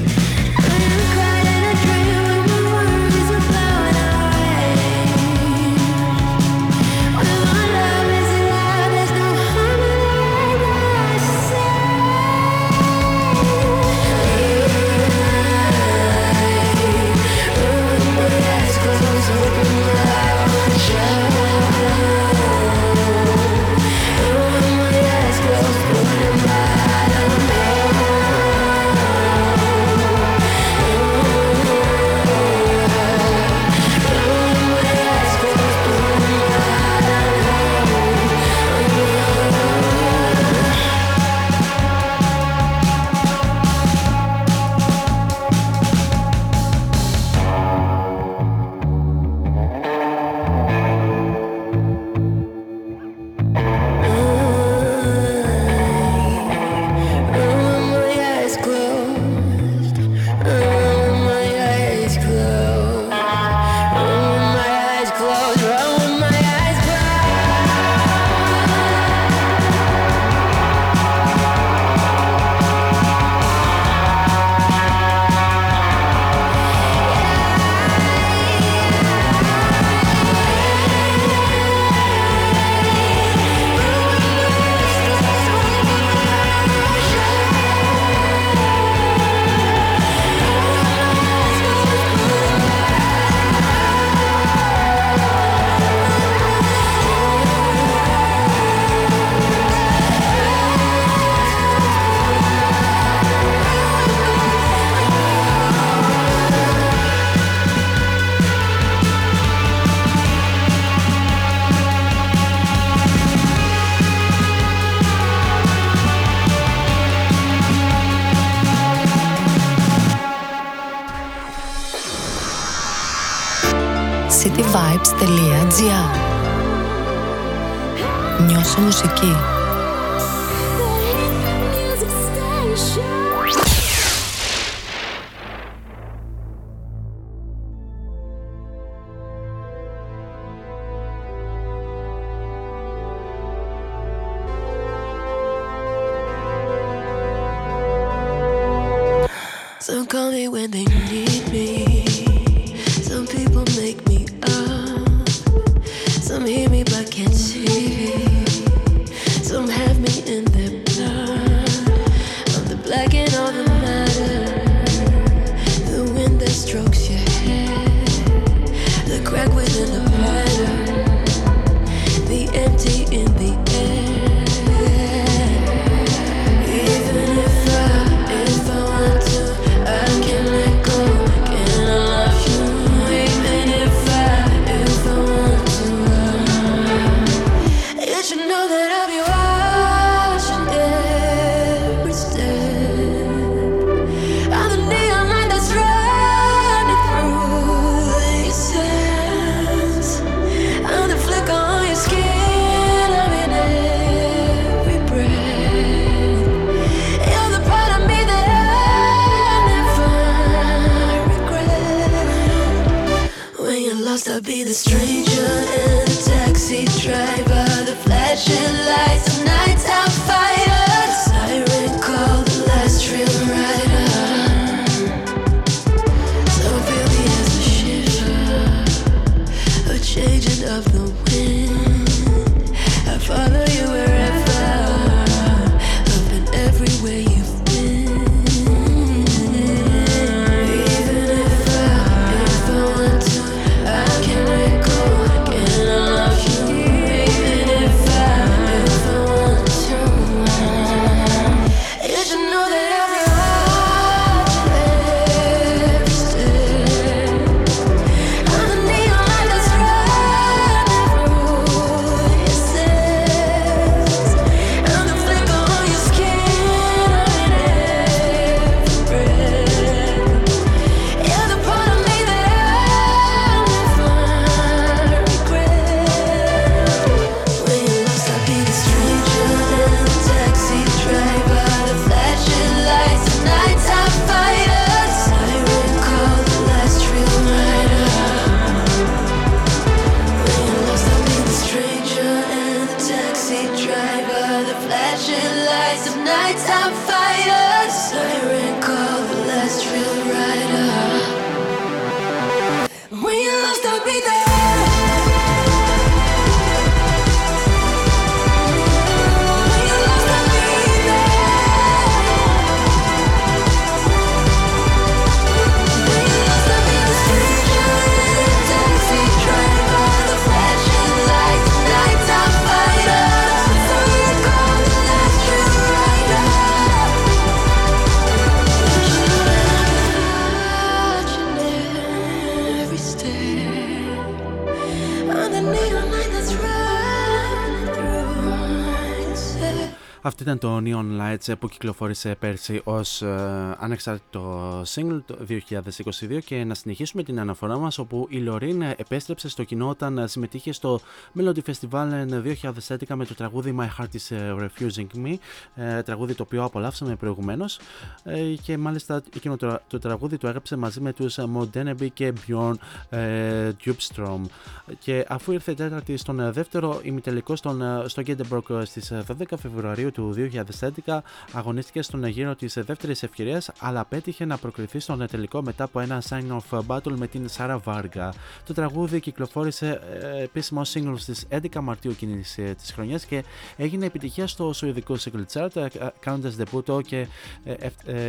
Some call me when they need me. Some people make me up. Some hear me but can't see me. Some have me in their blood. I'm the black and all the matter. The wind that strokes your head. The crack within the pattern. The empty in the ήταν το Neon Lights που κυκλοφόρησε πέρσι ως ε, ανεξάρτητο single το 2022 και να συνεχίσουμε την αναφορά μας όπου η Λωρίν επέστρεψε στο κοινό όταν συμμετείχε στο Melody Festival 2011 με το τραγούδι My Heart is ε, Refusing Me ε, τραγούδι το οποίο απολαύσαμε προηγουμένως ε, και μάλιστα εκείνο το, το τραγούδι το έγραψε μαζί με τους Modeneby και Bjorn ε, Dubstrom. Και αφού ήρθε τέταρτη στον δεύτερο ημιτελικό στον, στο Gothenburg στις 12 Φεβρουαρίου του 2011 αγωνίστηκε στον γύρο της δεύτερης ευκαιρίας, αλλά πέτυχε να προκριθεί στον τελικό μετά από ένα sign of battle με την Σάρα Βάργα. Το τραγούδι κυκλοφόρησε ε, επίσημο single στις 11 Μαρτίου εκείνης ε, της χρονιάς και έγινε επιτυχία στο σουηδικό single chart, ε, κάνοντας debut και,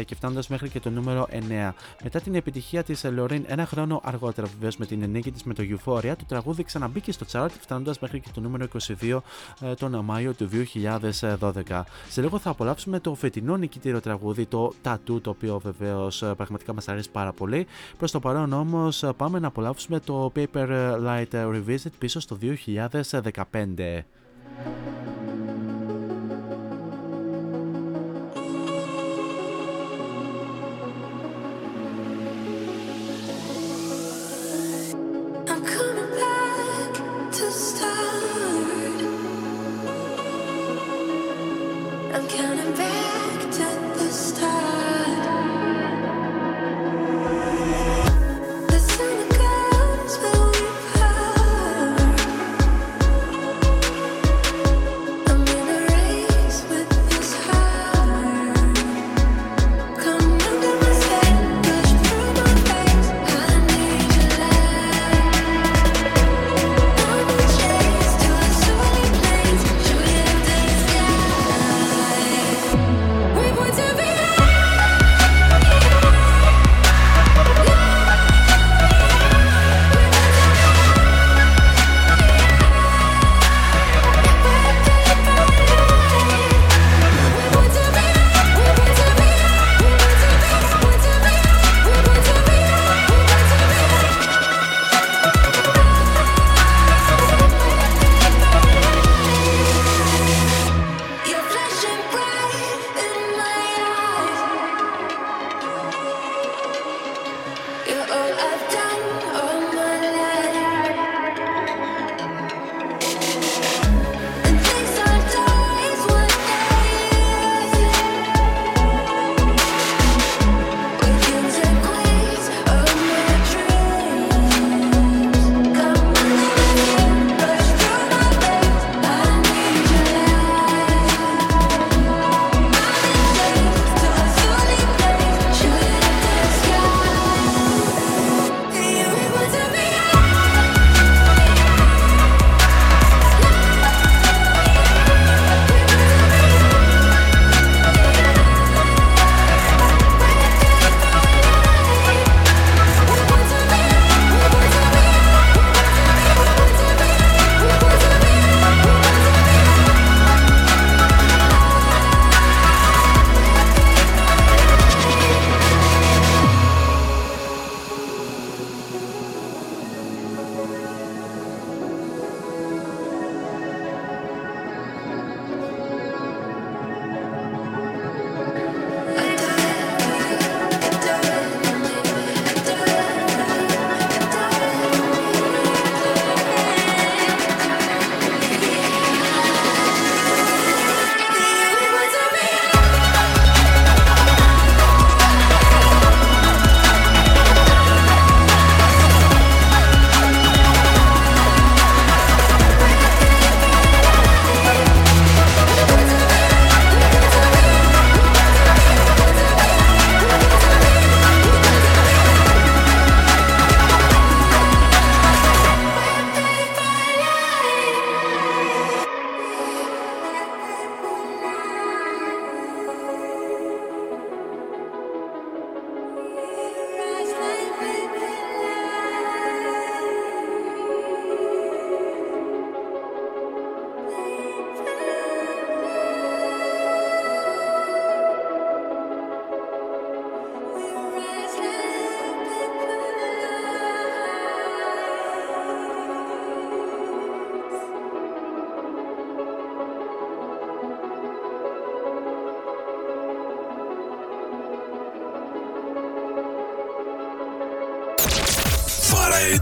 και φτάνοντας μέχρι και το νούμερο 9. Μετά την επιτυχία της Λωρίν ένα χρόνο αργότερα, βεβαίως με την νίκη της με το Euphoria, το τραγούδι ξαναμπήκε στο chart, φτάνοντας μέχρι και το νούμερο 22 τον Μάιο του 2012. Σε λίγο θα απολαύσουμε το φετινό νικητήριο τραγούδι, το Tattoo, το οποίο βεβαίως ε, πραγματικά μας αρέσει πάρα πολύ. Προς το παρόν όμως ε, πάμε να απολαύσουμε το Paper Light Revisit πίσω στο 2015.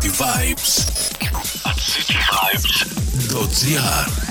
Variety Vibes. At cityvibes.gr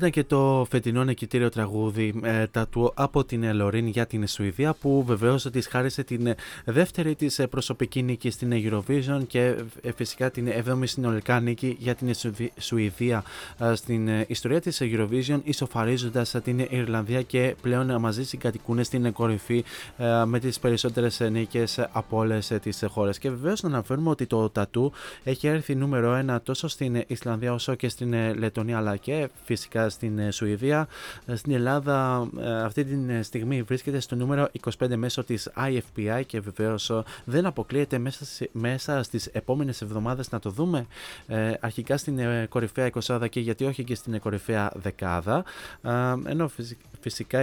ήταν και το φετινό νικητήριο τραγούδι ε, τα του από την Ελωρίν για την Σουηδία που βεβαίως της χάρισε την δεύτερη της προσωπική νίκη στην Eurovision και ε, φυσικά την 7η συνολικά νίκη για την Σουηδία ε, στην ιστορία της Eurovision, ισοφαρίζοντας την Ιρλανδία και πλέον μαζί συγκατοικούν στην κορυφή με τις περισσότερες νίκες από όλες τις χώρες. Και βεβαίως να αναφέρουμε ότι το τατού έχει έρθει νούμερο 1 τόσο στην Ισλανδία όσο και στην Λετωνία αλλά και φυσικά στην ε, Σουηδία. Ε, στην Ελλάδα ε, αυτή τη στιγμή βρίσκεται στο νούμερο 25 μέσω της IFPI και βεβαίως δεν αποκλείεται μέσα, μέσα στις επόμενες εβδομάδες να το δούμε αρχικά στην κορυφαία 20 και γιατί όχι και στην κορυφαία δεκάδα ενώ φυσικά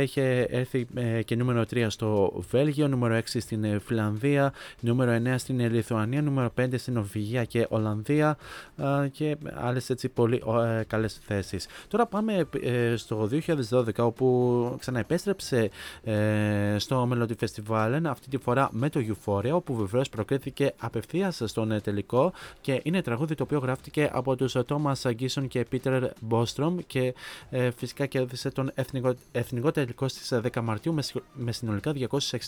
είχε έρθει και νούμερο 3 στο Βέλγιο, νούμερο 6 στην Φιλανδία, νούμερο 9 στην Λιθουανία, νούμερο 5 στην Νορβηγία και Ολλανδία και άλλες έτσι πολύ καλές θέσεις. Τώρα πάμε πάμε ε, στο 2012 όπου ξαναεπέστρεψε ε, στο Melody Festival αυτή τη φορά με το Euphoria όπου βεβαίως προκρίθηκε απευθείας στον ε, τελικό και είναι τραγούδι το οποίο γράφτηκε από τους Thomas Γκίσον και Peter Bostrom και φυσικά κέρδισε τον εθνικό, εθνικό τελικό στις 10 Μαρτίου με, συνολικά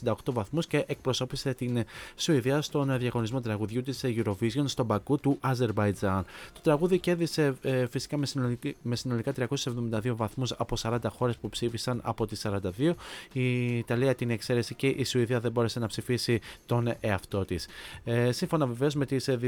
268 βαθμούς και εκπροσώπησε την Σουηδία στον διαγωνισμό τραγουδιού της Eurovision στον Μπακού του Αζερβαϊτζάν. Το τραγούδι κέρδισε φυσικά με συνολικά, με συνολικά 272 βαθμούς από 40 χώρες που ψήφισαν από τις 42. Η Ιταλία την εξαίρεση και η Σουηδία δεν μπόρεσε να ψηφίσει τον εαυτό της. Ε, σύμφωνα βεβαίως με τις ε,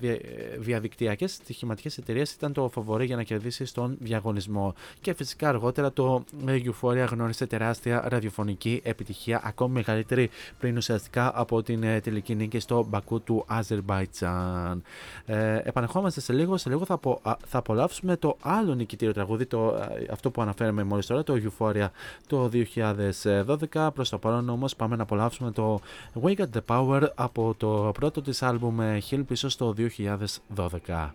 ε, διαδικτυακές στοιχηματικές εταιρείες, ήταν το φοβορή για να κερδίσει στον διαγωνισμό. Και φυσικά αργότερα το Euphoria γνώρισε τεράστια ραδιοφωνική επιτυχία, ακόμη μεγαλύτερη πριν ουσιαστικά από την τελική νίκη στο Μπακού του Αζερβαϊτζάν. Ε, επανερχόμαστε σε λίγο. Σε λίγο θα, απο, θα απολαύσουμε το άλλο νικητήριο τραγούδι, το, αυτό που αναφέραμε μόλις τώρα, το Euphoria το 2012. Προς το παρόν όμως πάμε να απολαύσουμε το We Got the Power από το πρώτο της άλμπουμ Hill πίσω στο 2012.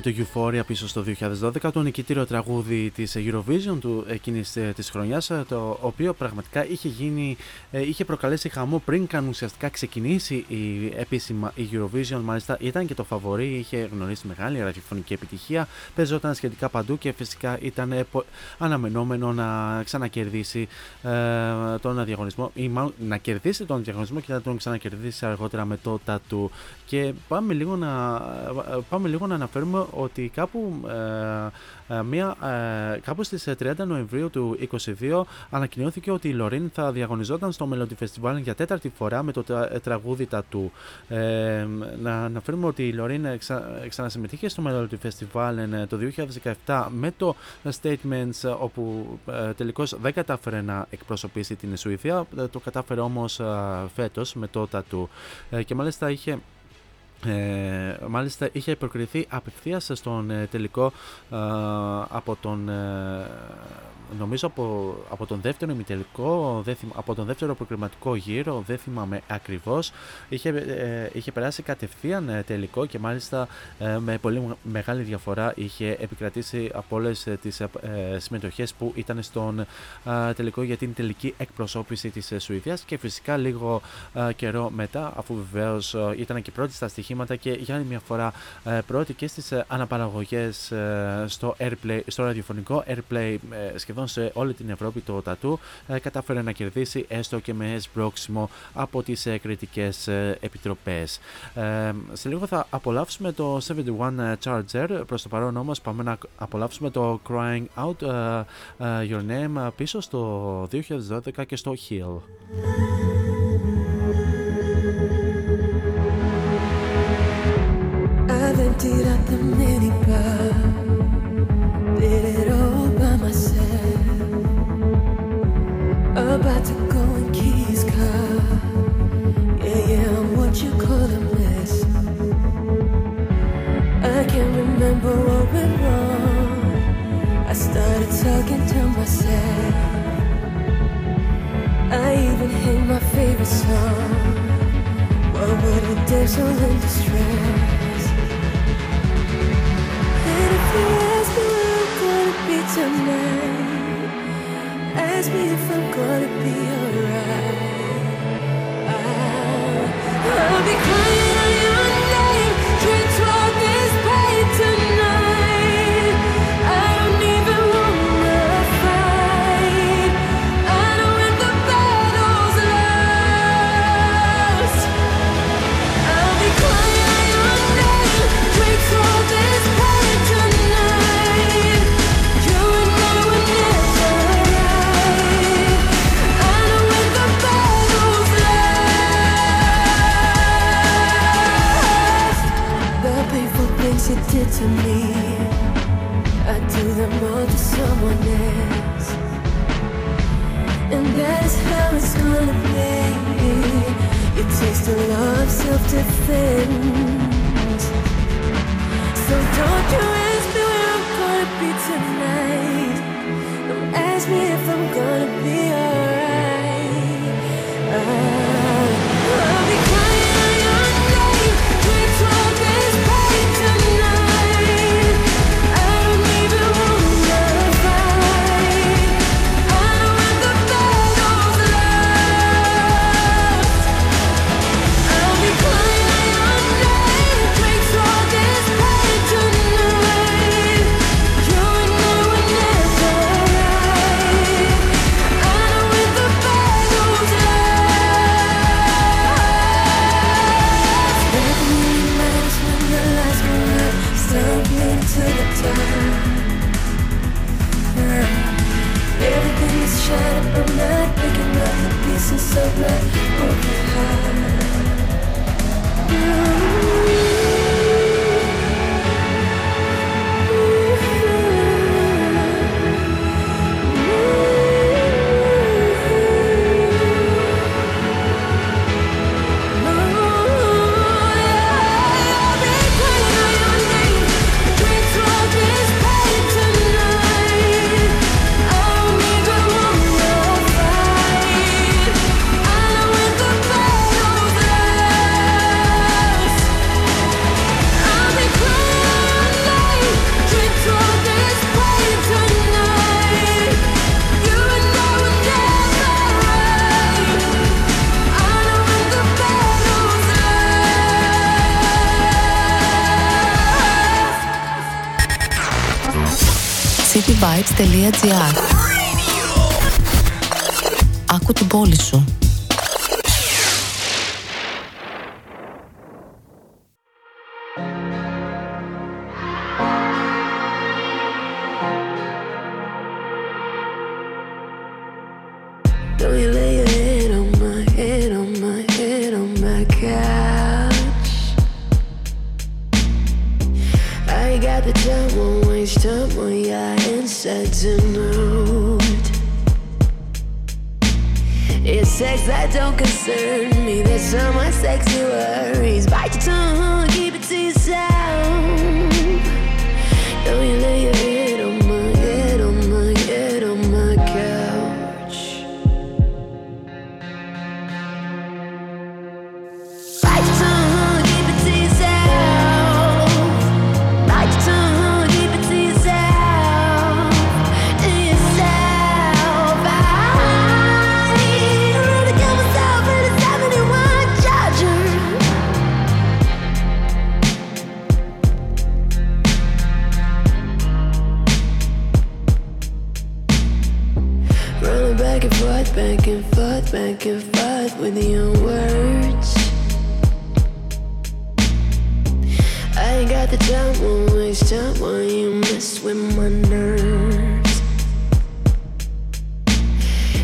Και το Euphoria πίσω στο 2012, το νικητήριο τραγούδι της Eurovision του εκείνης ε, της χρονιάς, ε, το οποίο πραγματικά είχε γίνει, ε, είχε προκαλέσει χαμό πριν καν ουσιαστικά ξεκινήσει η επίσημα η Eurovision, μάλιστα ήταν και το φαβορή, είχε γνωρίσει μεγάλη ραδιοφωνική επιτυχία, παίζονταν σχετικά παντού και φυσικά ήταν αναμενόμενο να ξανακερδίσει τον διαγωνισμό ή μάλλον να κερδίσει τον διαγωνισμό και να τον ξανακερδίσει αργότερα με το τατού. Και πάμε λίγο να, πάμε λίγο να αναφέρουμε ότι κάπου, ε, ε μία, ε, κάπου στις 30 Νοεμβρίου του 2022 ανακοινώθηκε ότι η Λωρίν θα διαγωνιζόταν στο Melody Festival για τέταρτη φορά με το ε, τραγούδι Τατού. Ε, να αναφέρουμε ότι η Λωρίν εξα, ξανασυμμετείχε στο Melody Festival το 2017 με το Statements όπου ε, τελικώς δεν κατάφερε να εκπροσωπήσει την Σουηδία, το κατάφερε όμως φέτος με το Τατού και μάλιστα είχε ε, μάλιστα είχε προκριθεί απευθείας στον ε, τελικό ε, από τον νομίζω από, από τον δεύτερο ημιτελικό, από τον δεύτερο προκριματικό γύρο, δεν θυμάμαι ακριβώς, είχε, ε, είχε περάσει κατευθείαν ε, τελικό και μάλιστα ε, με πολύ μεγάλη διαφορά είχε επικρατήσει από όλες τις συμμετοχές που ήταν στον τελικό για την τελική εκπροσώπηση της Σουηδίας και φυσικά λίγο καιρό μετά, αφού βεβαίως ήταν και πρώτη στα στοιχήματα και για άλλη μια φορά πρώτη και στις αναπαραγωγές στο, airplay, στο ραδιοφωνικό airplay σχεδόν σε όλη την Ευρώπη το τατού ε, κατάφερε να κερδίσει έστω και με εσπρόξιμο από τις ε, κριτικές ε, επιτροπές. σε λίγο θα απολαύσουμε το 71 Charger, προς το παρόν όμως πάμε να απολαύσουμε το Crying Out Your Name πίσω στο 2012 και στο Hill. About to go Key's car. Yeah, yeah, I'm what you call a mess. I can't remember what went wrong. I started talking to myself. I even hate my favorite song. What would a damsel in distress? And gonna be tonight. Ask me if I'm gonna be alright. I'll be crying.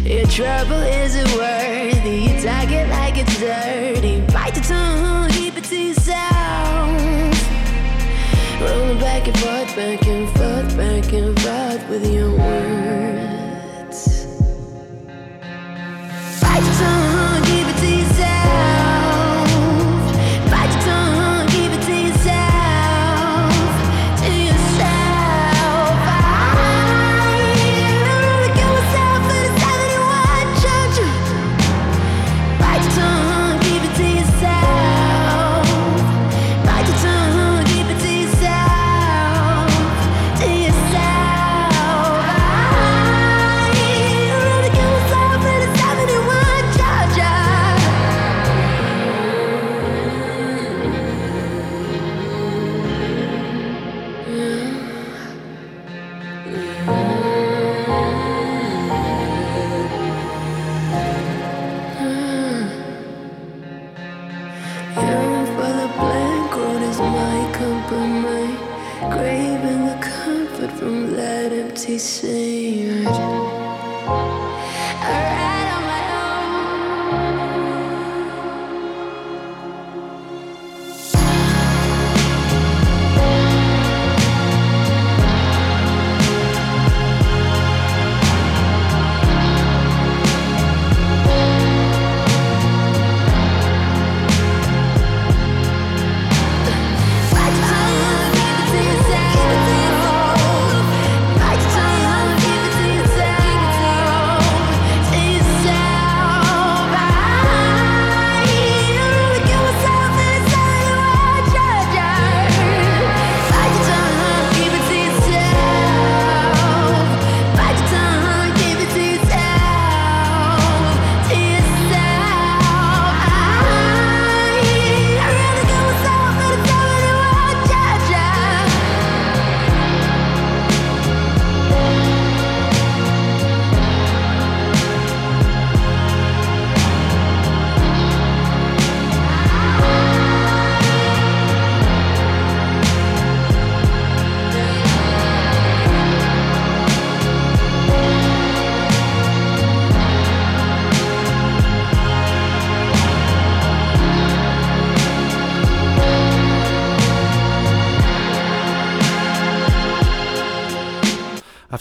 Your trouble isn't worthy. You tag it like it's dirty. Bite your tongue, keep it to yourself. Rolling back and forth, back and forth, back and forth with your words.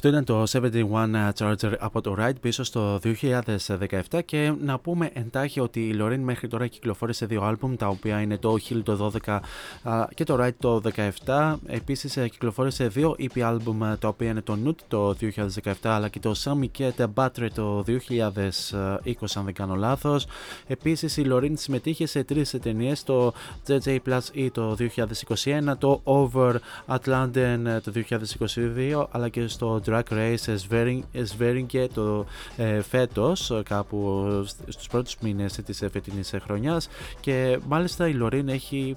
Αυτό ήταν το 71 Charger από το Ride πίσω στο 2017 και να πούμε εντάχει ότι η Lorraine μέχρι τώρα κυκλοφόρησε δύο άλμπουμ τα οποία είναι το Hill το 12 και το Ride το 17. Επίσης ε, κυκλοφόρησε δύο EP άλμπουμ τα οποία είναι το Nut το 2017 αλλά και το Sammy και the Battery το 2020 αν δεν κάνω λάθος. Επίσης η Lorraine συμμετείχε σε τρεις ταινίες το JJ Plus E το 2021, το Over Atlantis το 2022 αλλά και στο Drag Race Σβέρινγκε το ε, φέτος κάπου στους πρώτους μήνες της φετινής χρονιάς και μάλιστα η Λωρίν έχει,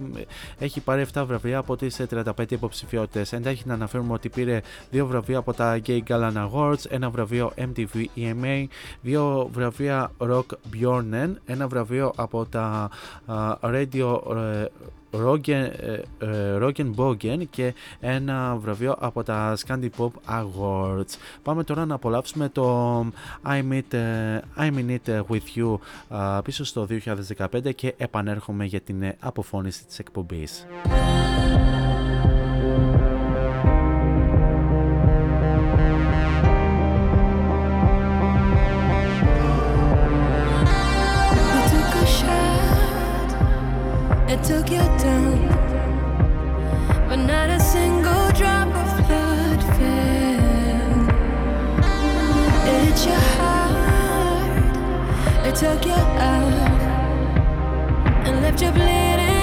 έχει πάρει 7 βραβεία από τις 35 υποψηφιότητες. Εντάχει να αναφέρουμε ότι πήρε 2 βραβεία από τα Gay Galan Awards, ένα βραβείο MTV EMA, δύο βραβεία Rock Bjornen, ένα βραβείο από τα Radio Rogen Bogen και ένα βραβείο από τα Scandi Pop Awards. Πάμε τώρα να απολαύσουμε το I Meet, I Meet It With You πίσω στο 2015 και επανέρχομαι για την αποφώνηση της εκπομπής. It took you down, but not a single drop of blood fell. It hit your heart, it took you out, and left you bleeding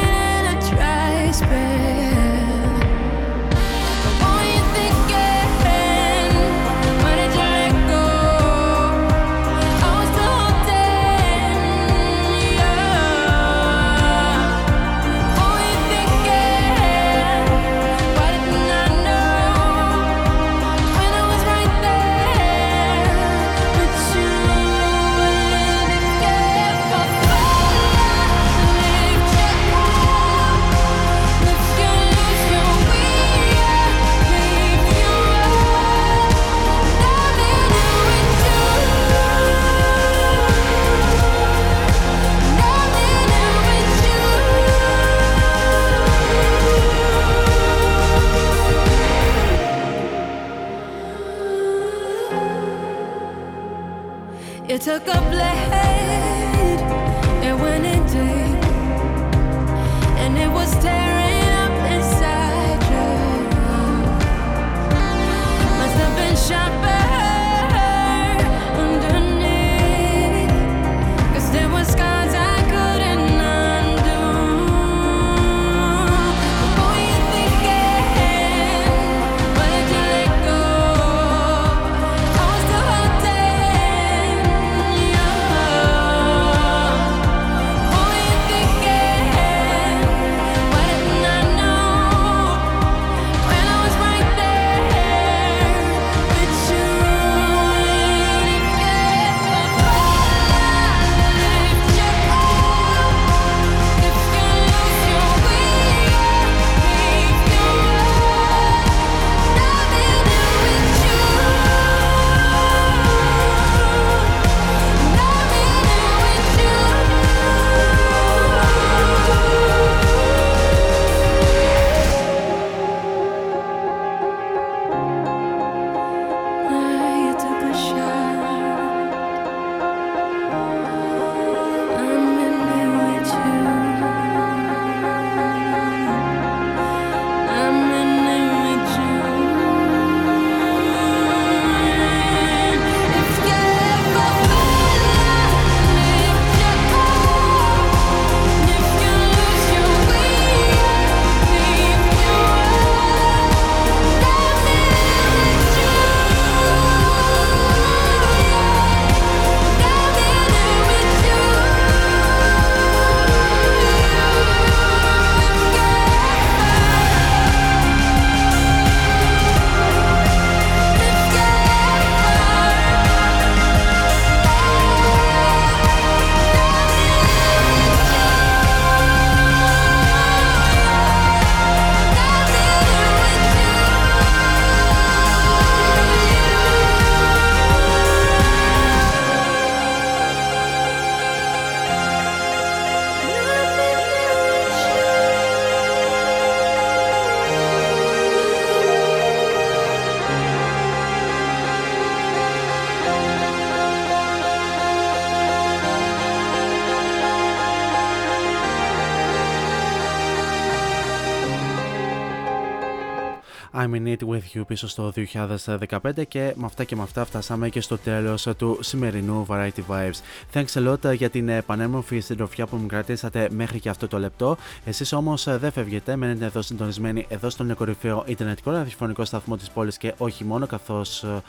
I'm in it with you πίσω στο 2015 και με αυτά και με αυτά φτάσαμε και στο τέλος του σημερινού Variety Vibes. Thanks a lot για την πανέμορφη συντροφιά που μου κρατήσατε μέχρι και αυτό το λεπτό. Εσείς όμως δεν φεύγετε, μένετε εδώ συντονισμένοι εδώ στον κορυφαίο Ιντερνετικό ραδιοφωνικό σταθμό της πόλης και όχι μόνο καθώς ε,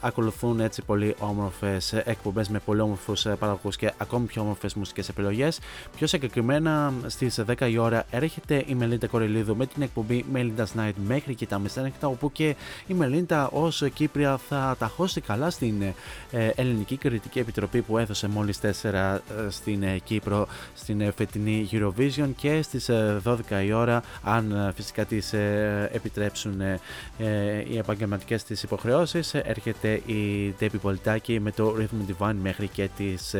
ακολουθούν έτσι πολύ όμορφες εκπομπές με πολύ όμορφους παραγωγούς και ακόμη πιο όμορφες μουσικές επιλογές. Πιο συγκεκριμένα στις 10 η ώρα έρχεται η Μελίντα Κορελίδου με την εκπομπή Melinda's Night μέχρι και τα μεσάνυχτα όπου και η Μελίντα ως Κύπρια θα τα χώσει καλά στην ε, Ελληνική Κριτική Επιτροπή που έδωσε μόλις 4 ε, στην ε, Κύπρο στην φετινή Eurovision και στις 12 η ώρα αν φυσικά τις επιτρέψουν οι επαγγελματικές της υποχρεώσεις έρχεται η Debbie Πολιτάκη με το Rhythm Divine μέχρι και τις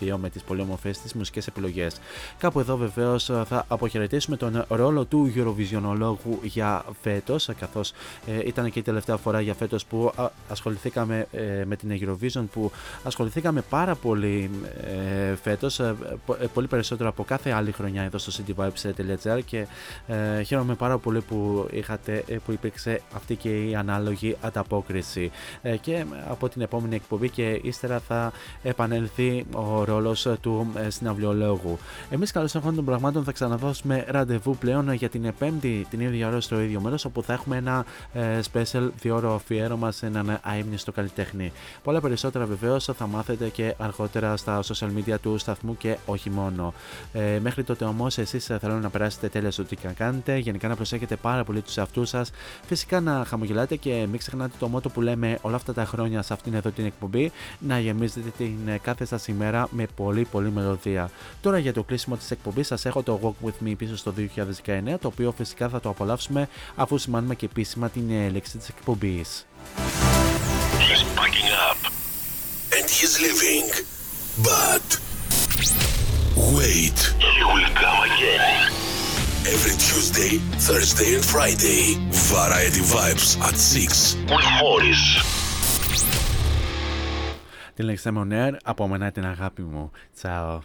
2 με τις πολύ όμορφες τις μουσικές επιλογές. Κάπου εδώ βεβαίως θα αποχαιρετήσουμε τον ρόλο του Eurovisionologου για φέτος, καθώς ε, ήταν και η τελευταία φορά για φέτος που ασχοληθήκαμε ε, με την Eurovision, που ασχοληθήκαμε πάρα πολύ ε, φέτος, ε, ε, πολύ περισσότερο από κάθε άλλη χρονιά εδώ στο cityvibes.gr και ε, χαίρομαι πάρα πολύ που, είχατε, που υπήρξε αυτή και η ανάλογη ανταπόκριση. και από την επόμενη εκπομπή και ύστερα θα επανέλθει ο ρόλος του συναυλιολόγου. Εμείς καλώς των πραγμάτων θα ξαναδώσουμε ραντεβού πλέον για την Πέμπτη την ίδια ώρα στο ίδιο μέρος όπου θα έχουμε ένα ε, special διόρο αφιέρωμα σε έναν αείμνηστο καλλιτέχνη. Πολλά περισσότερα βεβαίως θα μάθετε και αργότερα στα social media του σταθμού και όχι μόνο. Ε, μέχρι τότε όμως εσείς θέλω να περάσετε τέλεια στο τι κάνετε, γενικά να προσέχετε πάρα πολύ τους εαυτούς σας, φυσικά να χαμογελάτε και μην ξεχνάτε το μότο που λέμε όλα αυτά τα χρόνια σε αυτήν εδώ την εκπομπή, να γεμίζετε την κάθε σας ημέρα με πολύ πολύ μελωδία. Τώρα για το κλείσιμο της εκπομπής σας έχω το Walk With Me πίσω στο 2019, το οποίο φυσικά θα το απολαύσουμε αφού σημάνουμε και επίσημα την έλεξη της εκπομπής. He's packing up and he's leaving, but wait, he will come again. Every Tuesday, Thursday and Friday, Variety Vibes at 6 with Morris. Την λέξη Μονέρ, από μένα την αγάπη μου. Τσάω.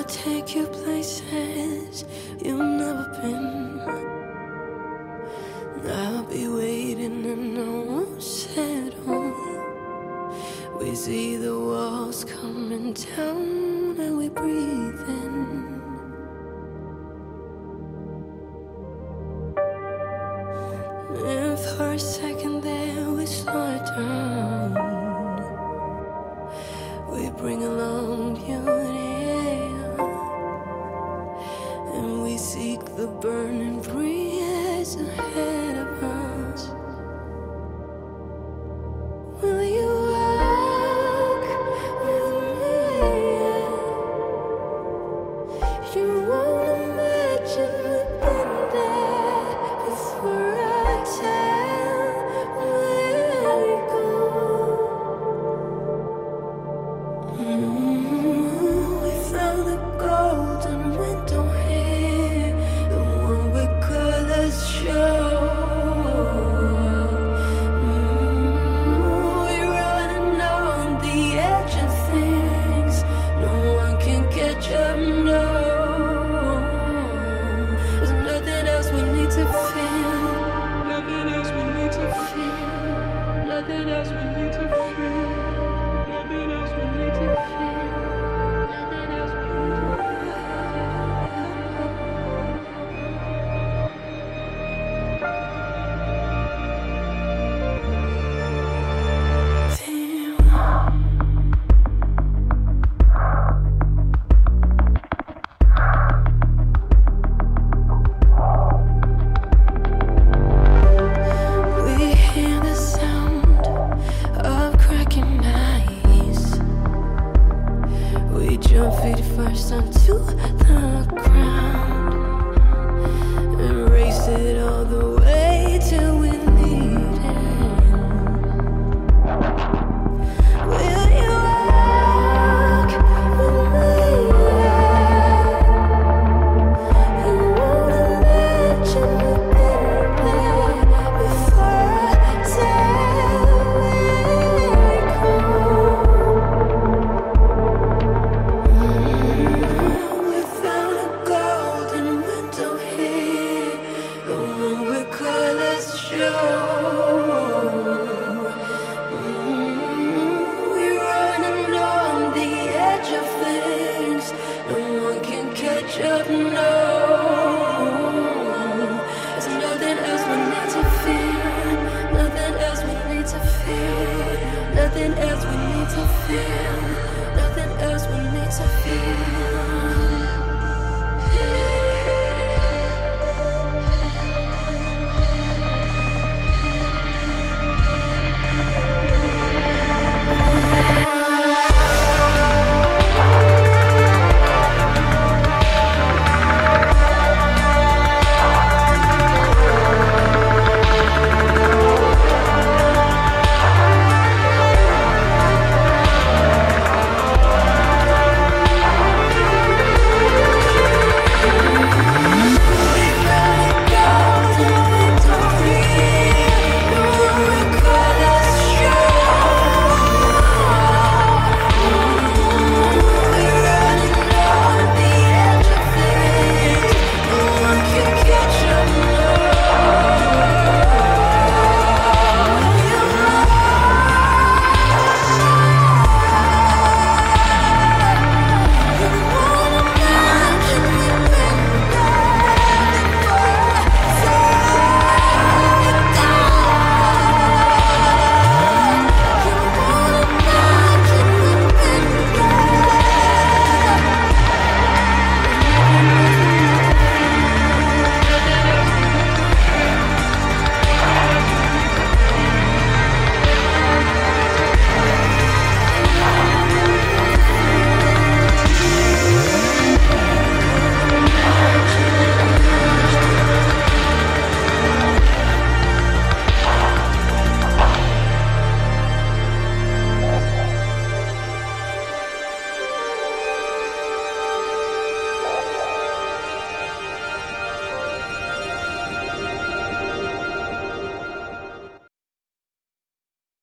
I'll take you places you've never been. I'll be waiting and no one settle. We see the walls coming down and we breathe in. And for a second there we slow it down. We bring along beauty seek the burning breeze ahead of us. Will you?